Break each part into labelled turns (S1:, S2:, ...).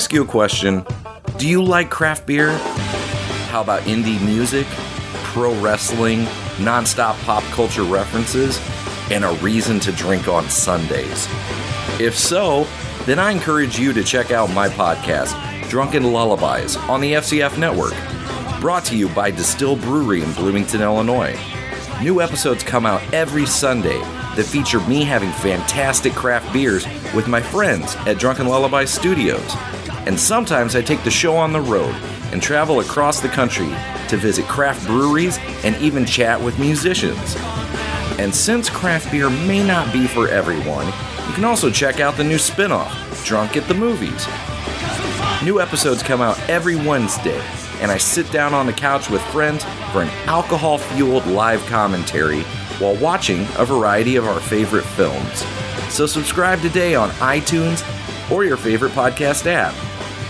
S1: ask you a question? Do you like craft beer? How about indie music, pro wrestling, nonstop pop culture references, and a reason to drink on Sundays? If so, then I encourage you to check out my podcast, Drunken Lullabies, on the FCF network. Brought to you by Destihl Brewery in Bloomington, Illinois. New episodes come out every Sunday that feature me having fantastic craft beers with my friends at Drunken Lullaby Studios. And sometimes I take the show on the road and travel across the country to visit craft breweries and even chat with musicians. And since craft beer may not be for everyone, you can also check out the new spin off, Drunk at the Movies. New episodes come out every Wednesday, and I sit down on the couch with friends for an alcohol fueled live commentary while watching a variety of our favorite films. So subscribe today on iTunes or your favorite podcast app.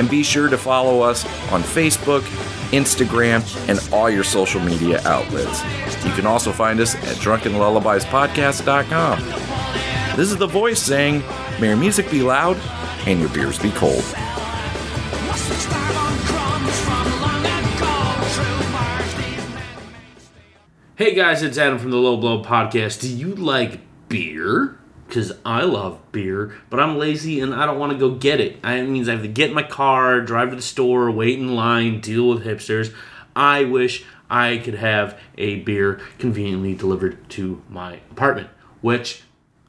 S1: And be sure to follow us on Facebook, Instagram, and all your social media outlets. You can also find us at drunkenlullabiespodcast.com. This is the voice saying, May your music be loud and your beers be cold.
S2: Hey guys, it's Adam from the Low Blow Podcast. Do you like beer? Because I love beer, but I'm lazy and I don't want to go get it. That means I have to get in my car, drive to the store, wait in line, deal with hipsters. I wish I could have a beer conveniently delivered to my apartment, which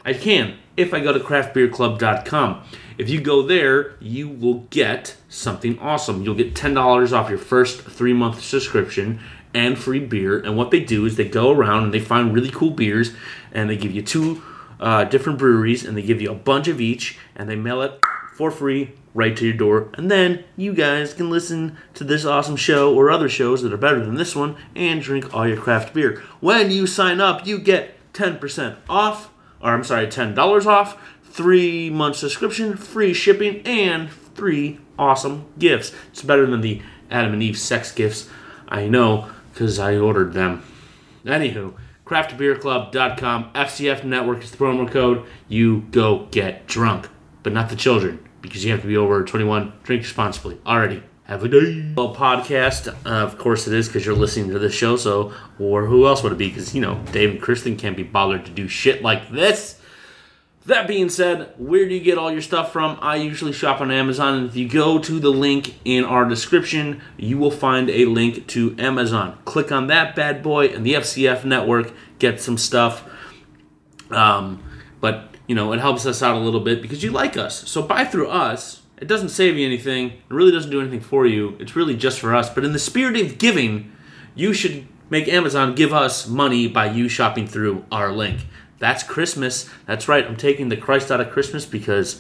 S2: I can if I go to craftbeerclub.com. If you go there, you will get something awesome. You'll get $10 off your first three month subscription and free beer. And what they do is they go around and they find really cool beers and they give you two uh, different breweries and they give you a bunch of each and they mail it for free right to your door. And then you guys can listen to this awesome show or other shows that are better than this one and drink all your craft beer. When you sign up, you get 10% off, or I'm sorry, $10 off, three month subscription, free shipping, and three awesome gifts. It's better than the Adam and Eve sex gifts. I know because I ordered them. Anywho, craftbeerclub.com, FCF Network is the promo code. You go get drunk, but not the children because you have to be over 21. Drink responsibly. Already. Have a day. Well, podcast, uh, of course it is because you're listening to this show. So, or who else would it be? Because you know, Dave and Kristen can't be bothered to do shit like this. That being said, where do you get all your stuff from? I usually shop on Amazon, and if you go to the link in our description, you will find a link to Amazon. Click on that bad boy, and the FCF network get some stuff. Um, but you know, it helps us out a little bit because you like us. So buy through us. It doesn't save you anything. It really doesn't do anything for you. It's really just for us. But in the spirit of giving, you should make Amazon give us money by you shopping through our link. That's Christmas. That's right. I'm taking the Christ out of Christmas because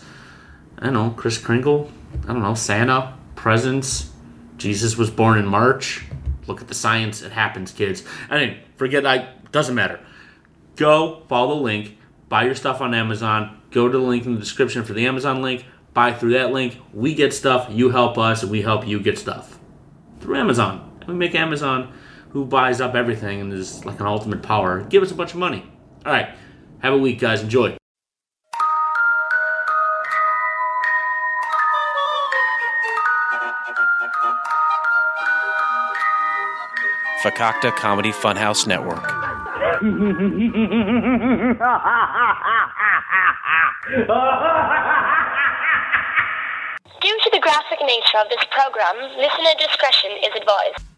S2: I don't know, Chris Kringle, I don't know, Santa, presents, Jesus was born in March. Look at the science. It happens, kids. I mean, forget that. Doesn't matter. Go follow the link. Buy your stuff on Amazon. Go to the link in the description for the Amazon link. Buy through that link. We get stuff. You help us, and we help you get stuff through Amazon. We make Amazon, who buys up everything and is like an ultimate power, give us a bunch of money. All right. Have a week, guys. Enjoy.
S3: Fakakta Comedy Funhouse Network.
S4: Due to the graphic nature of this program, listener discretion is advised.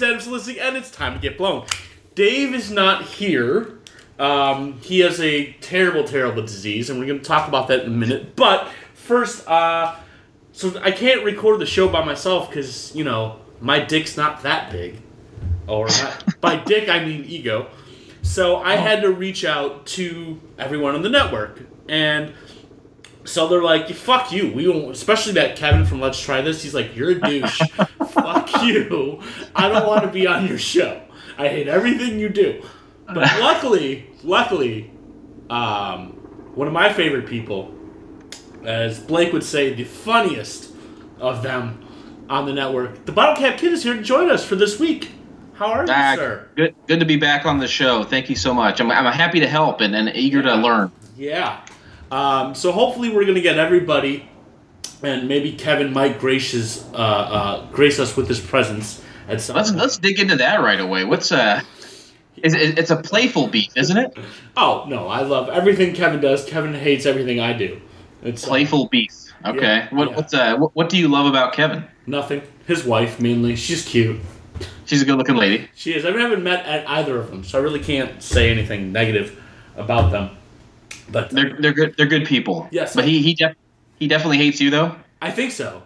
S2: Low Blow. My name is Adam Solistic, and it's time to get blown. Dave is not here. Um, he has a terrible, terrible disease, and we're going to talk about that in a minute. But first, uh, so I can't record the show by myself because you know my dick's not that big, or not, by dick I mean ego. So I had to reach out to everyone on the network, and So they're like, "Fuck you." We won't. Especially that Kevin from Let's Try This. He's like, "You're a douche. Fuck you. I don't want to be on your show. I hate everything you do." But luckily, luckily, um, one of my favorite people, as Blake would say, the funniest of them on the network, the Bottle Cap Kid is here to join us for this week. How are you,
S5: Ah,
S2: sir?
S5: good, good to be back on the show. Thank you so much. I'm, I'm happy to help and, and eager to learn.
S2: Yeah. Um, so hopefully we're gonna get everybody, and maybe Kevin might gracious uh, uh, grace us with his presence at some.
S5: Let's
S2: point.
S5: let's dig into that right away. What's uh, is it, it's a playful beef, isn't it?
S2: Oh no, I love everything Kevin does. Kevin hates everything I do. It's uh,
S5: Playful beef. Okay.
S2: Yeah,
S5: what
S2: yeah.
S5: what's uh, what, what do you love about Kevin?
S2: nothing. His wife mainly. She's cute.
S5: She's a good-looking lady.
S2: She is. I haven't met either of them, so I really can't say anything negative about them. But
S5: They're they're good. They're good people.
S2: Yes.
S5: But he he def- he definitely hates you though.
S2: I think so.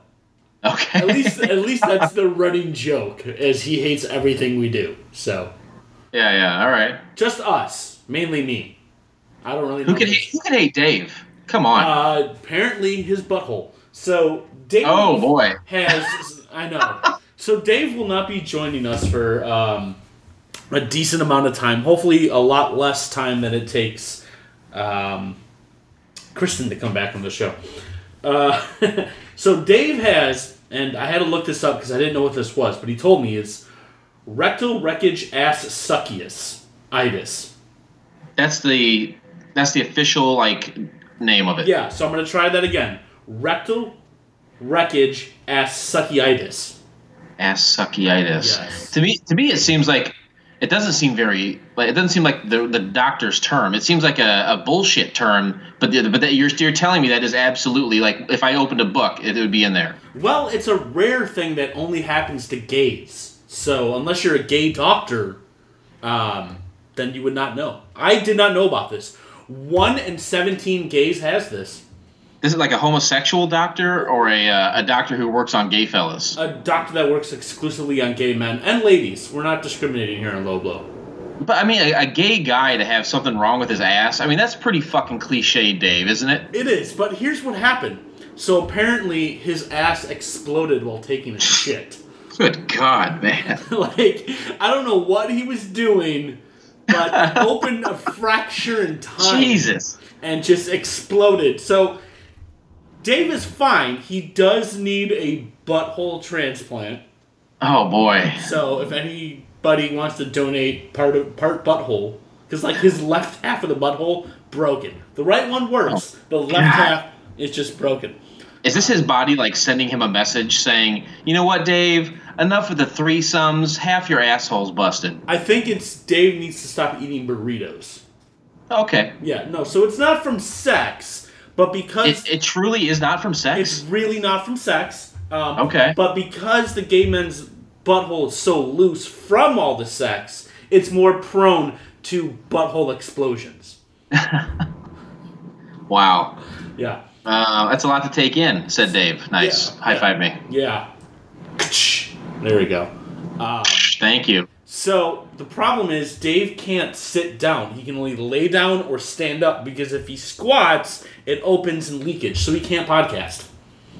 S5: Okay.
S2: At least, at least that's the running joke, is he hates everything we do. So.
S5: yeah, yeah. All right.
S2: Just us, mainly me. I don't really know.
S5: Who can hate, who can hate Dave? Come on.
S2: Uh, apparently his butthole. So Dave
S5: oh boy.
S2: has I know. So Dave will not be joining us for um, a decent amount of time. Hopefully, a lot less time than it takes um, Kristen to come back on the show. Uh, so Dave has, and I had to look this up because I didn't know what this was, but he told me it's rectal wreckage ass suckius itis.
S5: That's the that's the official like name of it.
S2: Yeah, so I'm going to try that again. Rectal wreckage ass suckiitis.
S5: ass suckyitis.
S2: Yes.
S5: To me, to me, it seems like it doesn't seem very like it doesn't seem like the the doctor's term. It seems like a, a bullshit term. But the, but that you're you're telling me that is absolutely like if I opened a book, it, would be in there.
S2: Well, it's a rare thing that only happens to gays. So unless you're a gay doctor, um, then you would not know. I did not know about this. One in seventeen gays has this.
S5: This is like a homosexual doctor or a uh, a doctor who works on gay fellas.
S2: A doctor that works exclusively on gay men and ladies. We're not discriminating here in low blow.
S5: But I mean, a, a gay guy to have something wrong with his ass. I mean, that's pretty fucking cliche, Dave, isn't it?
S2: It is, but here's what happened. So apparently his ass exploded while taking a shit.
S5: Good God, man.
S2: like I don't know what he was doing, but opened a fracture in time.
S5: Jesus.
S2: and just exploded. So Dave is fine. He does need a butthole transplant.
S5: Oh boy.
S2: So if anybody wants to donate part of part butthole, because like his left half of the butthole broken. The right one works. Oh, the left
S5: God.
S2: half is just broken.
S5: Is this his body like sending him a message saying, you know what, Dave? Enough with the threesomes. Half your asshole's busted.
S2: I think it's Dave needs to stop eating burritos.
S5: Okay.
S2: Yeah, no. So it's not from sex, but because
S5: It, it truly is not from sex, It's
S2: really not from sex. Um,
S5: Okay.
S2: But because the gay man's butthole is so loose from all the sex, it's more prone to butthole explosions.
S5: Wow.
S2: Yeah.
S5: Uh, that's a lot to take in, said Dave. Nice.
S2: Yeah,
S5: High five me.
S2: Yeah. There we go. Um,
S5: Thank you.
S2: So the problem is Dave can't sit down. He can only lay down or stand up because if he squats, it opens in leakage, so he can't podcast.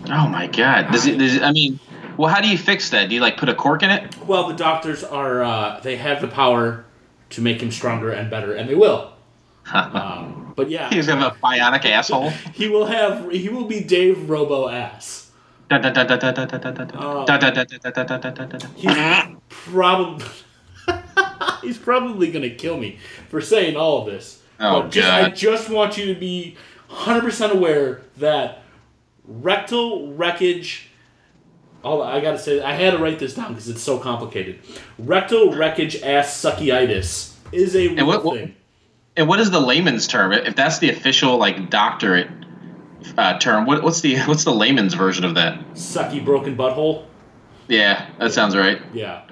S5: Oh my god! Does it? Does it I mean, well, how do you fix that? Do you like put a cork in it?
S2: Well, the doctors are. Uh, they have the power to make him stronger and better, and they will. um, but yeah,
S5: he's gonna have a bionic asshole.
S2: he will have. He will be Dave Robo ass. He's probably he's probably gonna kill me for saying all of this.
S5: Oh,
S2: But just, I just want you to be 100% aware that rectal wreckage. Oh, I gotta say, I had to write this down because it's so complicated. Rectal wreckage ass suckyitis is a real
S5: what- what-
S2: thing.
S5: And what is the layman's term? If that's the official like doctorate uh, term, what, what's the what's the layman's version of that?
S2: Sucky broken butthole.
S5: Yeah, that sounds right.
S2: Yeah.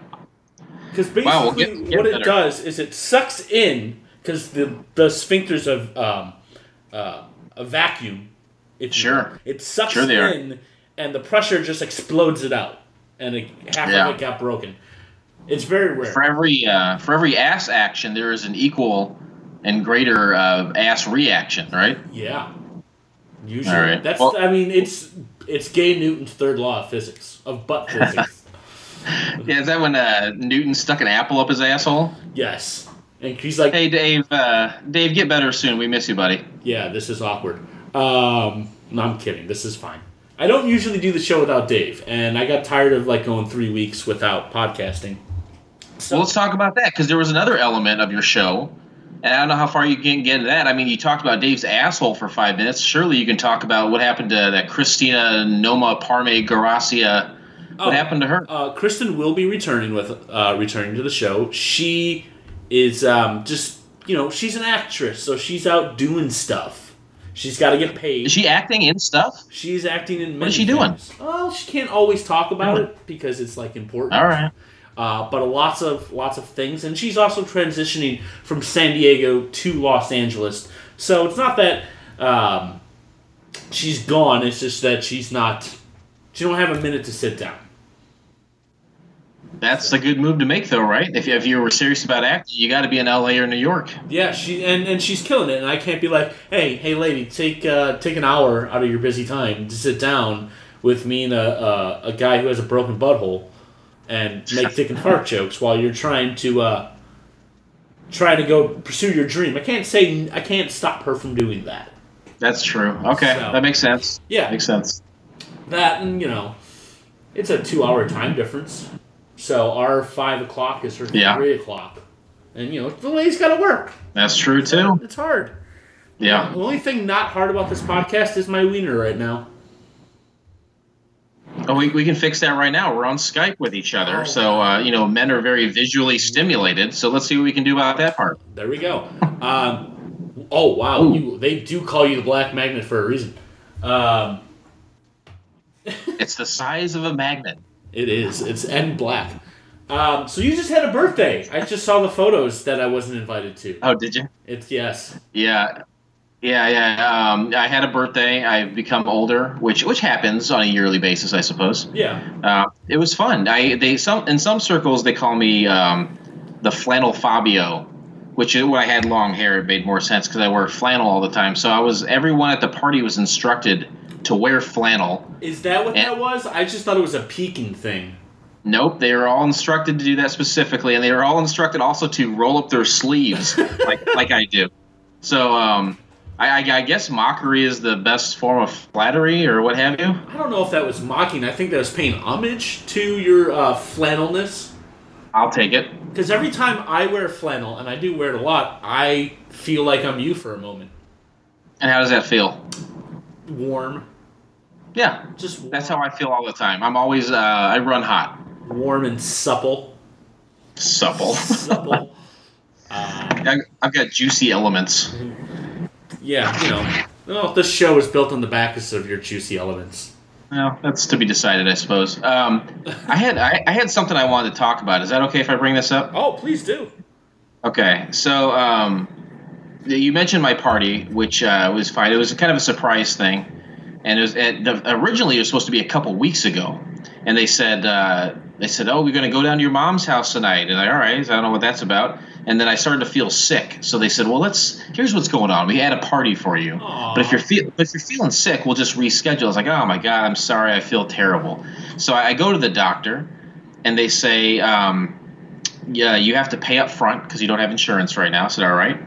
S2: Because basically,
S5: Wow, well, get- get
S2: what it does is it sucks in because the the sphincters of um, uh, a vacuum. You
S5: Sure.
S2: It sucks
S5: Sure they are.
S2: in, and the pressure just explodes it out, and it, half
S5: Yeah.
S2: of it got broken. It's very rare.
S5: For every uh, for every ass action, there is an equal and greater uh, ass reaction, right?
S2: yeah. Usually,
S5: right.
S2: that's.
S5: Well-
S2: I mean, it's it's Gay Newton's third law of physics of butt physics.
S5: Yeah, is that when uh, Newton stuck an apple up his asshole?
S2: yes, and he's like,
S5: Hey, Dave. Uh, Dave, get better soon. We miss you, buddy.
S2: "Yeah, this is awkward." Um, no, I'm kidding. This is fine. I don't usually do the show without Dave, and I got tired of like going three weeks without podcasting.
S5: Well, let's talk about that because there was another element of your show, and I don't know how far you can get into that. I mean, you talked about Dave's asshole for five minutes. Surely you can talk about what happened to that Christina Noma Parme Garacia. What
S2: Oh.
S5: happened to her?
S2: Uh, Kristen will be returning with uh, returning to the show. She is um, just you know she's an actress, so she's out doing stuff. She's got to get paid.
S5: Is she acting in stuff?
S2: She's acting in. Many
S5: What is she doing?
S2: Well, she can't always talk about it because it's like important.
S5: All right.
S2: Uh, but lots of lots of things, and she's also transitioning from San Diego to Los Angeles. So it's not that um, she's gone. It's just that she's not. She don't have a minute to sit down.
S5: That's a good move to make, though, right? If, if you were serious about acting, you got to be in L.A. or New York.
S2: Yeah, she and, and she's killing it, and I can't be like, hey, hey, lady, take uh, take an hour out of your busy time to sit down with me and a a, a guy who has a broken butthole and make dick and fart jokes while you're trying to uh, try to go pursue your dream. I can't say I can't stop her from doing that.
S5: That's true. Okay,
S2: So-
S5: that makes sense.
S2: Yeah.
S5: makes sense.
S2: That and you know, it's a two hour time difference. So our five o'clock is her
S5: Yeah.
S2: three o'clock, and you know the lady's got to work.
S5: That's true too.
S2: It's hard.
S5: Yeah.
S2: The only thing not hard about this podcast is my wiener right now.
S5: Oh, we, we can fix that right now. We're on Skype with each other,
S2: Oh.
S5: so uh, you know men are very visually stimulated. So let's see what we can do about that part.
S2: There we go. Um, oh wow, you, they do call you the Black Magnet for a reason. Um,
S5: It's the size of a magnet.
S2: It is. It's and black. Um, so you just had a birthday. I just saw the photos that I wasn't invited to.
S5: Oh, did you?
S2: It's yes.
S5: Yeah, yeah, yeah. Um, I had a birthday. I've become older, which which happens on a yearly basis, I suppose.
S2: Yeah.
S5: Uh, it was fun. I they some in some circles they call me um, the flannel Fabio, which is when I had long hair. It made more sense because I wear flannel all the time. So I was everyone at the party was instructed to wear flannel.
S2: Is that what
S5: And-
S2: that was? I just thought it was a peeking thing.
S5: Nope, they were all instructed to do that specifically, and they were all instructed also to roll up their sleeves like like I do. So um, I, I, I guess mockery is the best form of flattery, or what have you.
S2: I don't know if that was mocking. I think that was paying homage to your uh, flannelness.
S5: I'll take it.
S2: Because every time I wear flannel, and I do wear it a lot, I feel like I'm you for a moment.
S5: And how does that feel?
S2: Warm.
S5: Yeah,
S2: Just warm,
S5: that's how I feel all the time. I'm always uh, I run hot,
S2: warm and supple.
S5: supple.
S2: Supple. uh,
S5: I, I've got juicy elements.
S2: yeah, you know. Well, this show is built on the backs of your juicy elements.
S5: Well, that's to be decided, I suppose. Um, I had I, I had something I wanted to talk about. Is that okay if I bring this up?
S2: Oh, please do.
S5: Okay, so um, you mentioned my party, which uh, was fine. It was kind of a surprise thing, and it was the, originally it was supposed to be a couple weeks ago, and they said uh, they said, "Oh, we're going to go down to your mom's house tonight." And I, all right, I don't know what that's about. And then I started to feel sick, so they said, "Well, let's. Here's what's going on. We had a party for you,
S2: Aw.
S5: but if you're feel, but if you're feeling sick, we'll just reschedule." I was like, "Oh my god, I'm sorry. I feel terrible." So I, I go to the doctor, and they say. Um, yeah, you have to pay up front because you don't have insurance right now. I said, all right.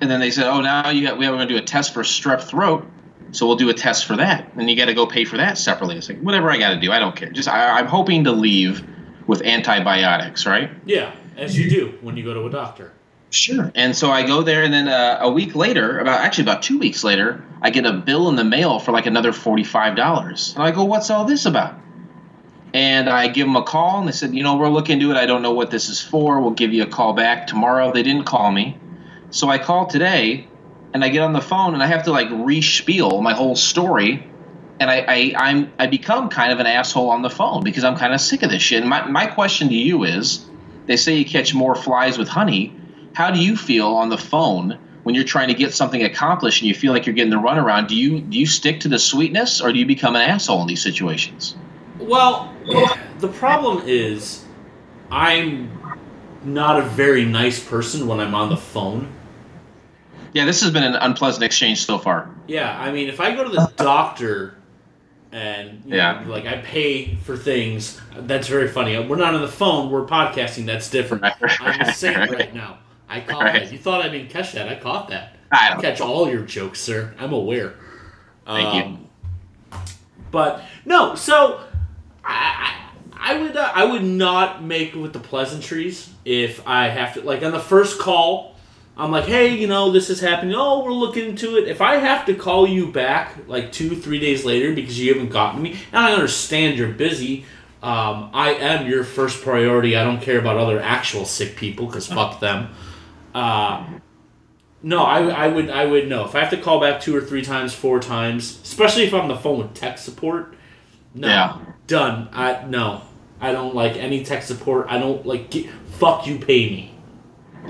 S5: And then they said, oh, now you got, we are going to do a test for strep throat. So we'll do a test for that. And you got to go pay for that separately. It's like, whatever I got to do, I don't care. Just, I, I'm hoping to leave with antibiotics, right?
S2: Yeah, as you do when you go to a doctor.
S5: Sure. And so I go there, and then uh, a week later, about actually about two weeks later, I get a bill in the mail for like another forty-five dollars. And I go, "What's all this about?" And I give them a call, and they said, "You know, we're looking into it. I don't know what this is for. We'll give you a call back tomorrow." They didn't call me, so I call today, and I get on the phone, and I have to like re-spiel my whole story. And I, I, I'm, I become kind of an asshole on the phone because I'm kind of sick of this shit. And my, my question to you is, they say you catch more flies with honey. How do you feel on the phone when you're trying to get something accomplished and you feel like you're getting the runaround? Do you do you stick to the sweetness or do you become an asshole in these situations?
S2: Well, the problem is, I'm not a very nice person when I'm on the phone.
S5: Yeah, this has been an unpleasant exchange so far.
S2: Yeah, I mean, if I go to the doctor and you
S5: Yeah.
S2: know, like I pay for things, that's very funny. We're not on the phone; we're podcasting. That's different.
S5: Right,
S2: I'm the same
S5: right.
S2: right now. I caught
S5: Right.
S2: that. You thought I didn't catch that? I caught that.
S5: I don't
S2: catch all your jokes, sir. I'm aware.
S5: Thank you.
S2: Um, But no, so I, I, I would uh, I would not make with the pleasantries if I have to like on the first call. I'm like, hey, you know, this is happening. Oh, we're looking into it. If I have to call you back like two, three days later because you haven't gotten me, and I understand you're busy, um, I am your first priority. I don't care about other actual sick people because fuck them. Uh, no, I, I would I would know if I have to call back two or three times, four times, especially if I'm on the phone with tech support. No,
S5: Yeah.
S2: done. I no, I don't like any tech support. I don't like get, fuck you, pay me.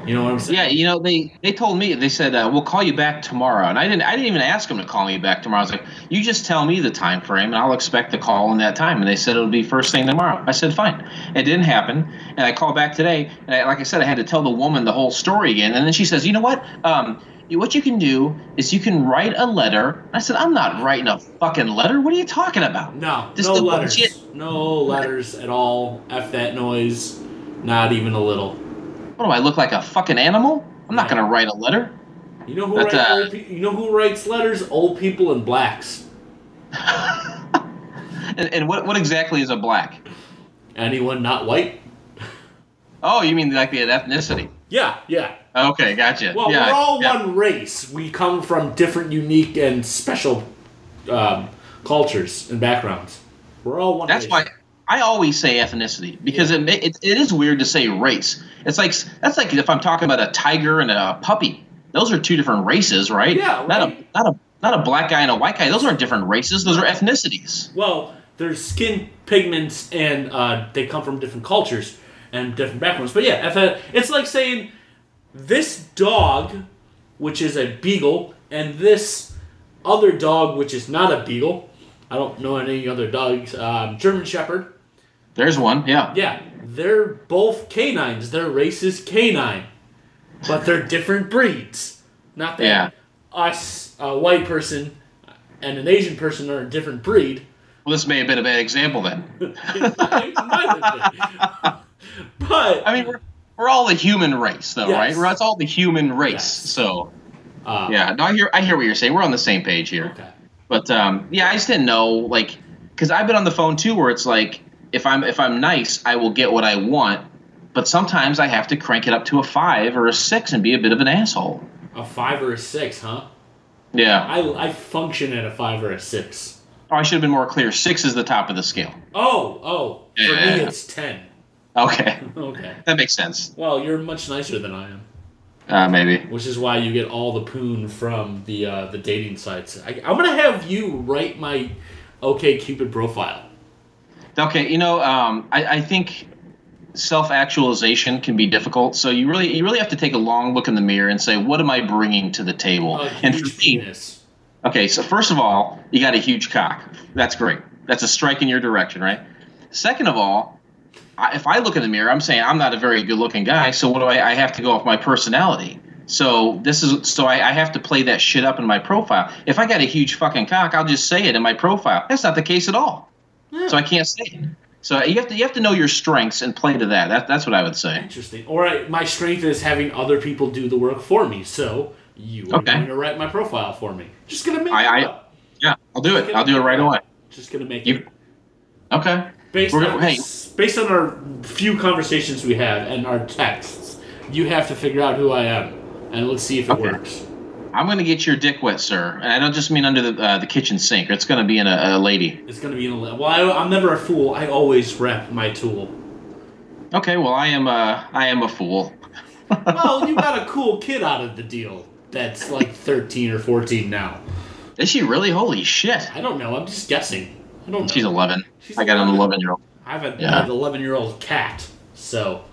S2: You know what I'm saying?
S5: Yeah, you know they they told me they said uh, we'll call you back tomorrow, and I didn't I didn't even ask them to call me back tomorrow. I was like, you just tell me the time frame, and I'll expect the call in that time. And they said it'll be first thing tomorrow. I said fine. It didn't happen, and I called back today, and I, like I said, I had to tell the woman the whole story again. And then she says, you know what? Um, what you can do is you can write a letter. I said, I'm not writing a fucking letter. What are you talking about?
S2: No,
S5: This
S2: no letters.
S5: bullshit.
S2: No letters at all. F that noise. Not even a little.
S5: What do I look like a fucking animal? I'm not gonna write a letter.
S2: You know who
S5: But,
S2: writes
S5: uh,
S2: pe- You know who writes letters? Old people and blacks.
S5: And, and what what exactly is a black?
S2: Anyone not white?
S5: Oh, you mean like the ethnicity?
S2: Yeah, yeah.
S5: Okay, gotcha.
S2: Well,
S5: yeah,
S2: we're all
S5: yeah.
S2: one race. We come from different, unique, and special um, cultures and backgrounds. We're all one.
S5: That's
S2: race.
S5: why I always say ethnicity because it, it it is weird to say race. It's like that's like if I'm talking about a tiger and a puppy. Those are two different races, right?
S2: Yeah,
S5: Not a not a not a black guy and a white guy. Those aren't different races. Those are ethnicities.
S2: Well, there's skin pigments, and uh, they come from different cultures and different backgrounds. But yeah, it's like saying this dog, which is a beagle, and this other dog, which is not a beagle. I don't know any other dogs. Um, German Shepherd.
S5: There's one. Yeah.
S2: Yeah, they're both canines. Their race is canine, but they're different breeds. Not that
S5: Yeah.
S2: us, a white person, and an Asian person are a different breed.
S5: Well, this may have been a bad example then.
S2: It might have been. but
S5: I mean, we're, we're all the human race, though,
S2: Yes.
S5: right? We're, it's all the human race.
S2: Yes.
S5: So
S2: uh,
S5: yeah, no, I hear I hear what you're saying. We're on the same page here.
S2: Okay.
S5: But um, yeah, I just didn't know, like, because I've been on the phone too, where it's like, if I'm if I'm nice, I will get what I want. But sometimes I have to crank it up to a five or a six and be a bit of an asshole.
S2: A five or a six, huh?
S5: Yeah.
S2: I, I function at a five or a six.
S5: Oh, I should have been more clear. Six is the top of the scale.
S2: Oh, oh. For
S5: Yeah.
S2: me, it's ten.
S5: Okay,
S2: Okay.
S5: that makes sense.
S2: Well, you're much nicer than I am,
S5: Uh, maybe.
S2: which is why you get all the poon from the uh, the dating sites. I, I'm gonna have you write my OK Cupid profile.
S5: Okay, you know, um, I, I think self-actualization can be difficult. So you really you really have to take a long look in the mirror and say, what am I bringing to the table? And for me. Okay, so first of all, you got a huge cock. That's great. That's a strike in your direction, right? Second of all, I, if I look in the mirror, I'm saying I'm not a very good-looking guy. So what do I? I have to go off my personality. So this is so I, I have to play that shit up in my profile. If I got a huge fucking cock, I'll just say it in my profile. That's not the case at all. So I can't say. So you have to you have to know your strengths and play to that. that that's what I would say.
S2: Interesting. Or I, my strength is having other people do the work for me. So you are
S5: Okay.
S2: going to write my profile for me. Just gonna make
S5: I-
S2: it
S5: I-
S2: up.
S5: Yeah, I'll do it. I'll do it right away.
S2: Just gonna make
S5: You-
S2: it.
S5: Okay.
S2: Based
S5: We're
S2: on
S5: hey.
S2: based on our few conversations we have and our texts, you have to figure out who I am, and let's see if it
S5: Okay.
S2: works.
S5: I'm going to get your dick wet, sir. And I don't just mean under the uh, the kitchen sink. It's going to be in a, a lady.
S2: It's gonna be in a well. I, I'm never a fool. I always rep my tool.
S5: Okay, well I am a I am a fool.
S2: Well, you got a cool kid out of the deal. That's like 13 or 14 now.
S5: Is she really? Holy shit!
S2: I don't know. I'm just guessing. I don't know.
S5: She's 11.
S2: She's
S5: I got an
S2: 11.
S5: 11 year old.
S2: I have a-
S5: Yeah.
S2: an 11 year old cat. So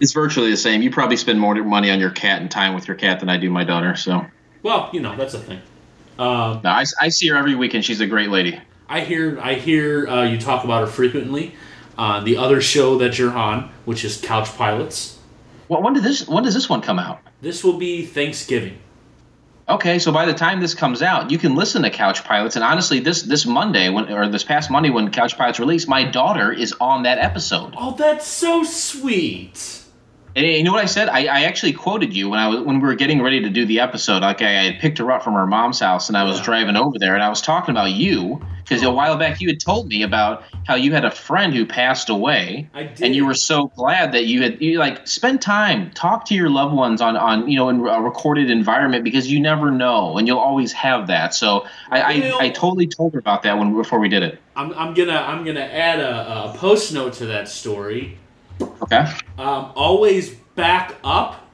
S5: It's virtually the same. You probably spend more money on your cat and time with your cat than I do my daughter. So
S2: well, you know that's a thing. Um,
S5: no, I, I see her every weekend. She's a great lady.
S2: I hear I hear uh, you talk about her frequently on the other show that you're on, which is Couch Pilots.
S5: Well, when did this when does this one come out?
S2: This will be Thanksgiving.
S5: Okay, so by the time this comes out, you can listen to Couch Pilots. And honestly, this this Monday, when or this past Monday when Couch Pilots released, my daughter is on that episode.
S2: Oh, that's so sweet.
S5: And you know what I said? I, I actually quoted you when I was when we were getting ready to do the episode. Like I, I had picked her up from her mom's house, and I was
S2: Yeah.
S5: driving over there, and I was talking about you because a oh. while back you had told me about how you had a friend who passed away,
S2: I did.
S5: and you were so glad that you had you like spend time, talk to your loved ones on on you know in a recorded environment because you never know, and you'll always have that. So I I, I totally told her about that when before we did it.
S2: I'm, I'm gonna I'm gonna add a, a post note to that story.
S5: Okay.
S2: Um, always back up.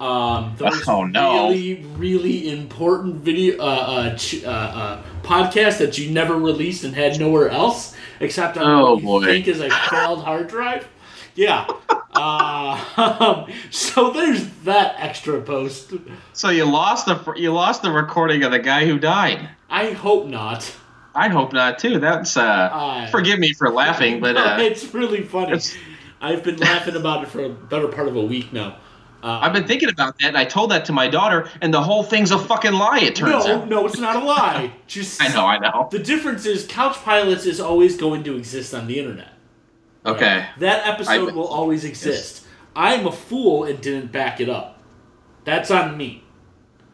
S2: Um, those
S5: Oh, no.
S2: really really important video uh, uh, ch- uh, uh, podcast that you never released and had nowhere else except on
S5: Oh,
S2: what you
S5: boy.
S2: think is a failed hard drive. Yeah. Uh, so there's that extra post.
S5: So you lost the you lost the recording of the guy who died.
S2: I hope not.
S5: I hope not too. That's uh,
S2: Uh,
S5: forgive me for laughing, but uh,
S2: it's really funny.
S5: it's-
S2: I've been laughing about it for a better part of a week now. Uh,
S5: I've been thinking about that. and I told that to my daughter, and the whole thing's a fucking lie. It turns
S2: no,
S5: out.
S2: no, no, it's not a lie. Just
S5: I know, I know.
S2: The difference is Couch Pilots is always going to exist on the internet.
S5: Okay,
S2: That episode
S5: I-
S2: will always exist. I'm a fool and didn't back it up. That's on me.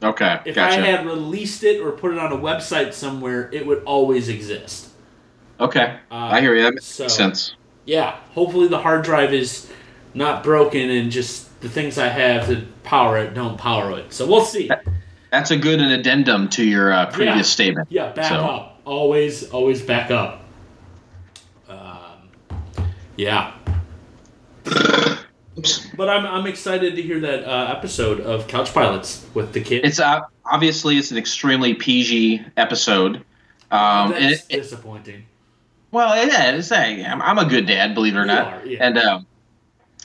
S5: okay,
S2: If
S5: gotcha.
S2: I had released it or put it on a website somewhere, it would always exist.
S5: okay,
S2: Uh,
S5: I hear you. That makes
S2: so-
S5: sense.
S2: Yeah, hopefully the hard drive is not broken and just the things I have to power it don't power it. So we'll see.
S5: That's a good an addendum to your uh, previous
S2: Yeah.
S5: statement.
S2: Yeah, back
S5: So-
S2: up. Always, always back up. Um, yeah. But I'm, I'm excited to hear that uh, episode of Couch Pilots with the kid.
S5: It's uh, obviously it's an extremely PG episode. Um,
S2: That's
S5: it, it-
S2: disappointing.
S5: Well, yeah, it's, uh, I'm, I'm a good dad, believe it or not.
S2: are, yeah.
S5: And um,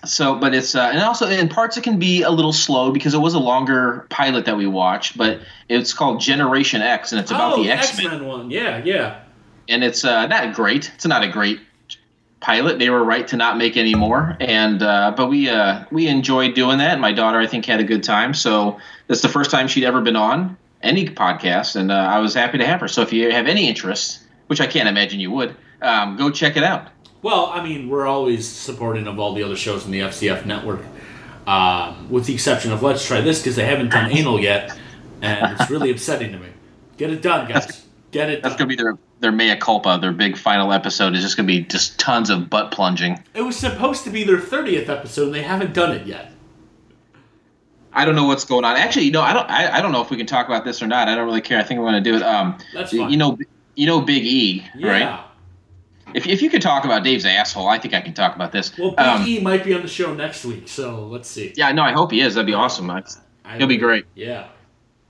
S5: so, but it's uh, and also in parts it can be a little slow because it was a longer pilot that we watched, but it's called Generation X, and it's about
S2: oh,
S5: the X Men.
S2: X-Men one. Yeah, yeah.
S5: and it's uh, not great. It's not a great pilot. They were right to not make any more, and uh, but we uh, we enjoyed doing that. My daughter, I think, had a good time. So that's the first time she'd ever been on any podcast, and uh, I was happy to have her. So if you have any interest, which I can't imagine you would, um, go check it out.
S2: Well, I mean, we're always supporting of all the other shows in the FCF network, um, with the exception of Let's Try This because they haven't done anal yet, and it's really upsetting to me. Get it done, guys. Get it
S5: That's
S2: done.
S5: gonna be their their mea culpa. Their big final episode is just gonna be just tons of butt plunging.
S2: It was supposed to be their 30th episode, and they haven't done it yet.
S5: I don't know what's going on. Actually, you know, I don't. I, I don't know if we can talk about this or not. I don't really care. I think we're going to do it. Um,
S2: That's fine.
S5: you know, you know, Big E,
S2: Yeah.
S5: right? If, if you could talk about Dave's asshole, I think I can talk about this.
S2: Well, Big
S5: Um,
S2: E might be on the show next week, so let's see.
S5: yeah, no, I hope he is. That'd be awesome. I, he'll be great.
S2: Yeah.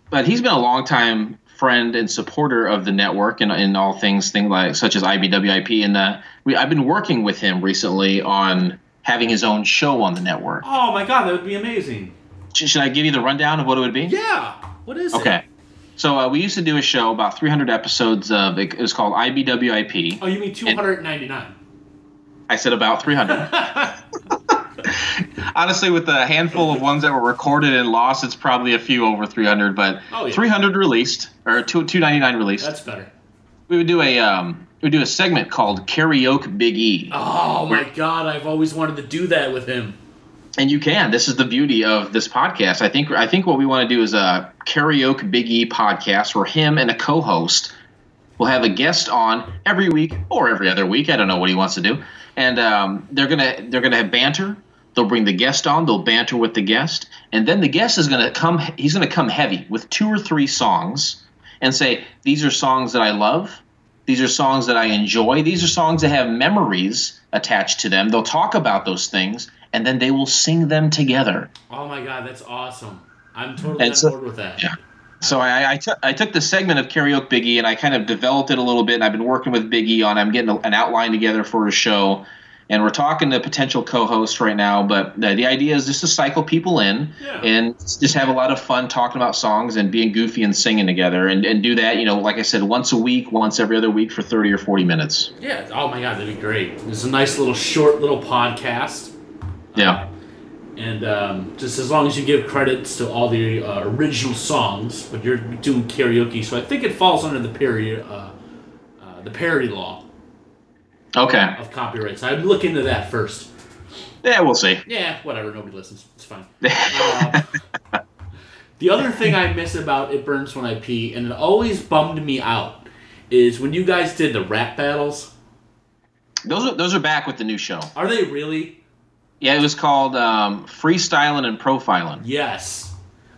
S5: But he's been a long time friend and supporter of the network and in all things, things like such as IBWIP. And uh, we, I've been working with him recently on having his own show on the network.
S2: Oh my god, that would be amazing.
S5: Sh- Should I give you the rundown of what it would be?
S2: Yeah. What is it?
S5: Okay. So uh, we used to do a show about 300 episodes of it. It was called IBWIP.
S2: Oh, you mean 299?
S5: I said about 300. Honestly, with a handful of ones that were recorded and lost, it's probably a few over 300. But
S2: Oh, yeah.
S5: 300 released or two 299 released.
S2: That's better.
S5: we would do a um, we would do a segment called Karaoke Big E,
S2: Oh my god, I've always wanted to do that with him.
S5: And you can. This is the beauty of this podcast. I think I think what we want to do is a Karaoke Big E podcast where him and a co-host will have a guest on every week or every other week. I don't know what he wants to do, and um, they're gonna they're gonna have banter. They'll bring the guest on. They'll banter with the guest, and then the guest is gonna come. He's gonna come heavy with two or three songs, and say these are songs that I love. These are songs that I enjoy. These are songs that have memories attached to them. They'll talk about those things, and then they will sing them together.
S2: Oh my god, that's awesome. I'm totally
S5: And
S2: on
S5: so-
S2: board with that.
S5: Yeah. So I, I, took took the segment of karaoke Biggie and I kind of developed it a little bit. And I've been working with Biggie on. I'm getting a, an outline together for a show, and we're talking to potential co-hosts right now. But the, the idea is just to cycle people in
S2: Yeah.
S5: and just have a lot of fun talking about songs and being goofy and singing together, and, and do that. You know, like I said, once a week, once every other week for thirty or forty minutes.
S2: Yeah. Oh my god, that'd be great. It's a nice little short little podcast.
S5: Yeah.
S2: and um, just as long as you give credits to all the uh, original songs, but you're doing karaoke, so I think it falls under the period, uh, uh, the parody law
S5: Okay.
S2: of copyrights. I'd look into that first.
S5: Yeah, we'll see.
S2: Yeah, whatever. Nobody listens. It's fine. Uh, the other thing I miss about It Burns When I Pee, and it always bummed me out, is when you guys did the rap battles.
S5: Those are those are back with the new show.
S2: Are they really?
S5: Yeah, it was called um, Freestyling and Profiling.
S2: Yes.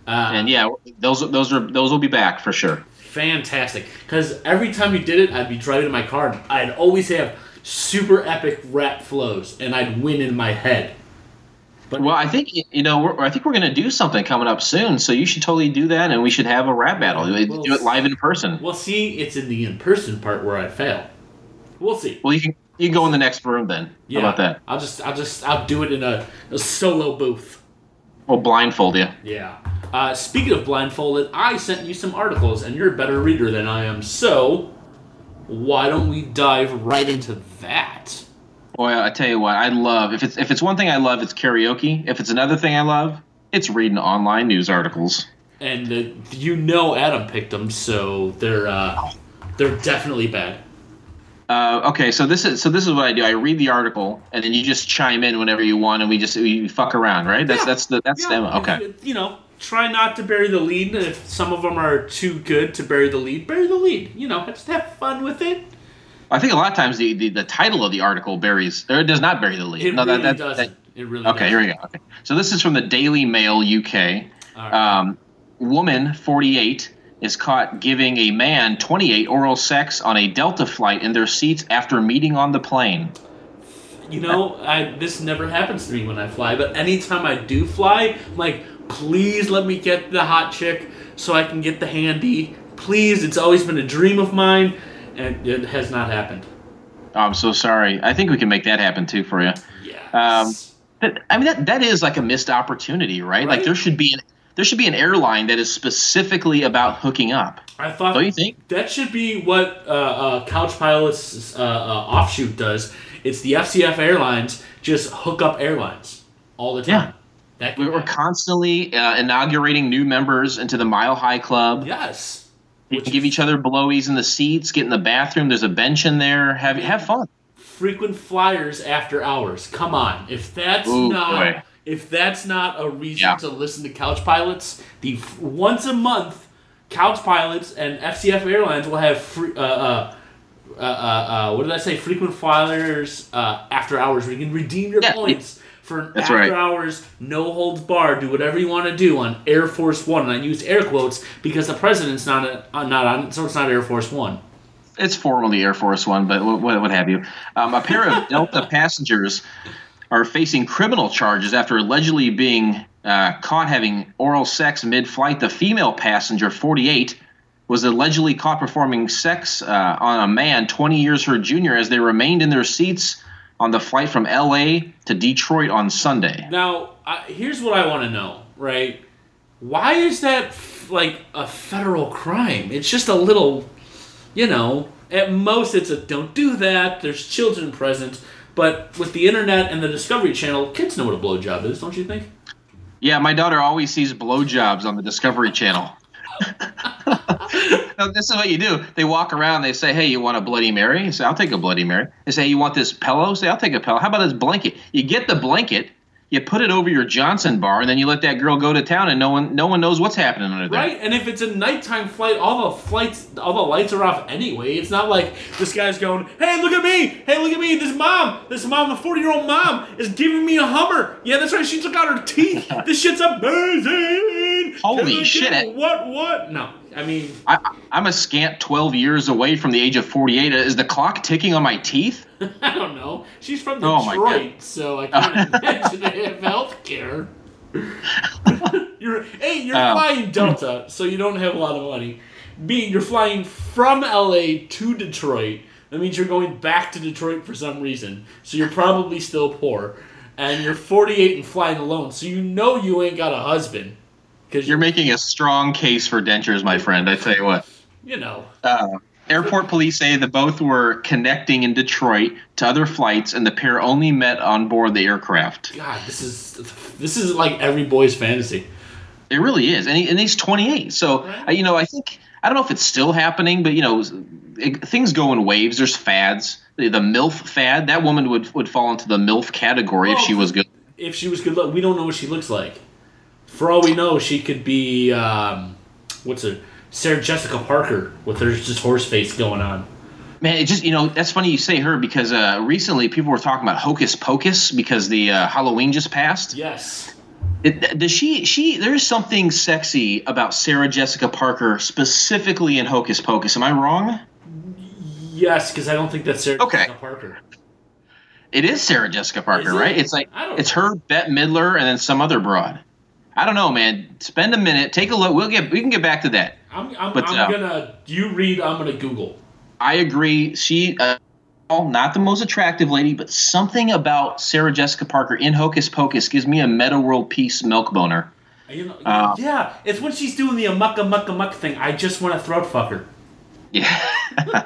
S2: Uh,
S5: And yeah, those those are those will be back for sure.
S2: fantastic. Because every time you did it, I'd be driving in my car, and I'd always have super epic rap flows, and I'd win in my head. But
S5: Well, I think you know, we're, I think we're going to do something coming up soon. So you should totally do that, and we should have a rap battle. Do it live in person.
S2: Well, see, it's in the in-person part where I fail. We'll see.
S5: Well, you can you can go in the next room then.
S2: Yeah.
S5: How about that?
S2: I'll just, I'll just, I'll do it in a, a solo booth.
S5: We'll blindfold you.
S2: Yeah. Uh, speaking of blindfolded, I sent you some articles, and you're a better reader than I am. So, why don't we dive right into that?
S5: Boy, I tell you what, I love if it's if it's one thing I love, it's karaoke. If it's another thing I love, it's reading online news articles.
S2: And uh, you know Adam picked them, so they're uh, they're definitely bad.
S5: Uh, okay, so this is so this is what I do. I read the article, and then you just chime in whenever you want, and we just we fuck around, right? That's
S2: Yeah.
S5: that's the that's the
S2: if-
S5: okay.
S2: You know, try not to bury the lead. If some of them are too good to bury the lead, bury the lead. You know, just have fun with it.
S5: I think a lot of times the, the, the title of the article buries or it does not bury the lead.
S2: It
S5: no,
S2: really
S5: that, that,
S2: doesn't. it really
S5: okay,
S2: doesn't.
S5: here we go. Okay, so this is from the Daily Mail UK.
S2: Right.
S5: Um, woman 48 is caught giving a man 28 oral sex on a Delta flight in their seats after meeting on the plane.
S2: You know, I this never happens to me when I fly, but anytime I do fly, I'm like, please let me get the hot chick so I can get the handy. Please, it's always been a dream of mine, and it has not happened.
S5: Oh, I'm so sorry. I think we can make that happen too for you.
S2: Yeah.
S5: Um, I mean, that, that is like a missed opportunity, right? Like there should be an there should be an airline that is specifically about hooking up.
S2: I thought
S5: Don't you think?
S2: that should be what uh, uh, Couch Pilots uh, uh, offshoot does. It's the FCF Airlines just hook up airlines all the time.
S5: Yeah. We're
S2: happen.
S5: constantly uh, inaugurating new members into the Mile High Club.
S2: yes.
S5: You can give each other blowies in the seats, get in the bathroom. There's a bench in there. Have have fun.
S2: frequent flyers after hours. Come on, if that's
S5: Ooh,
S2: not
S5: boy.
S2: If that's not a reason
S5: Yeah.
S2: to listen to Couch Pilots, the f- once a month Couch Pilots and FCF Airlines will have free. Uh, uh, uh, uh, uh, what did I say? Frequent flyers uh, after hours. Where you can redeem your
S5: Yeah,
S2: points for
S5: That's
S2: after
S5: right.
S2: hours, no holds bar. Do whatever you want to do on Air Force One, and I use air quotes because the president's not a, not on, so it's not Air Force One.
S5: It's formerly Air Force One, but what, what, what have you? Um, a pair of Delta passengers are facing criminal charges after allegedly being uh, caught having oral sex mid-flight. The female passenger, 48, was allegedly caught performing sex uh, on a man 20 years her junior as they remained in their seats on the flight from L.A. to Detroit on Sunday.
S2: Now, here's what I want to know, right? Why is that f- like a federal crime? It's just a little, you know, at most it's a don't do that. There's children present. But with the internet and the Discovery Channel, kids know what a blowjob is, don't you think?
S5: Yeah, my daughter always sees blowjobs on the Discovery Channel. no, this is what you do. They walk around. They say, "Hey, you want a Bloody Mary?" Say, "I'll take a Bloody Mary." They say, "You want this pillow?" Say, "I'll take a pillow." How about this blanket? You get the blanket, you put it over your Johnson bar, and then you let that girl go to town, and no one, no one knows what's happening under there.
S2: Right? And if it's a nighttime flight, all the flights, all the lights are off anyway. It's not like this guy's going, "Hey, look at me! Hey, look at me! This mom, this mom, the forty-year-old mom is giving me a Hummer. Yeah, that's right. She took out her teeth. this shit's amazing.
S5: Holy
S2: Can I get
S5: shit.
S2: What? What? No, I mean,
S5: I, I'm a scant 12 years away from the age of 48. Is the clock ticking on my teeth?
S2: I don't know. She's from
S5: Oh,
S2: Detroit, so I can't imagine they have health care. you're hey, you're
S5: Um,
S2: flying Delta, so you don't have a lot of money. B, you're flying from LA to Detroit. That means you're going back to Detroit for some reason. So you're probably still poor. And you're 48 and flying alone, so you know you ain't got a husband. Because
S5: You're making a strong case for dentures, my friend. I tell you what.
S2: you know.
S5: Uh, Airport police say the both were connecting in Detroit to other flights, and the pair only met on board the aircraft.
S2: God, this is this is like every boy's fantasy.
S5: It really is, and, he, and he's 28. So
S2: Right.
S5: uh, you know, I think I don't know if it's still happening, but you know, it, things go in waves. There's fads. The, the MILF fad. That woman would would fall into the MILF category if she was good.
S2: If she was good look, we don't know what she looks like. For all we know, she could be um, what's her Sarah Jessica Parker with her just horse face going on.
S5: Man, it just you know that's funny you say her because uh, recently people were talking about Hocus Pocus because the uh, Halloween just passed.
S2: Yes.
S5: It, does she she there's something sexy about Sarah Jessica Parker specifically in Hocus Pocus. Am I wrong?
S2: Yes, because I don't think that's Sarah
S5: Okay.
S2: Jessica Parker.
S5: It is Sarah Jessica Parker,
S2: Is it?
S5: right? It's like it's her, Bette Midler, and then some other broad. I don't know, man. Spend a minute, take a look. We'll get we can get back to that.
S2: I'm, I'm,
S5: But,
S2: I'm
S5: uh,
S2: gonna you read. I'm gonna Google.
S5: I agree. She, uh, not the most attractive lady, but something about Sarah Jessica Parker in Hocus Pocus gives me a Metta World Peace milk boner.
S2: You know,
S5: Uh,
S2: yeah, it's when she's doing the amuck amuck amuck thing. I just want to throat fuck her.
S5: Yeah. uh,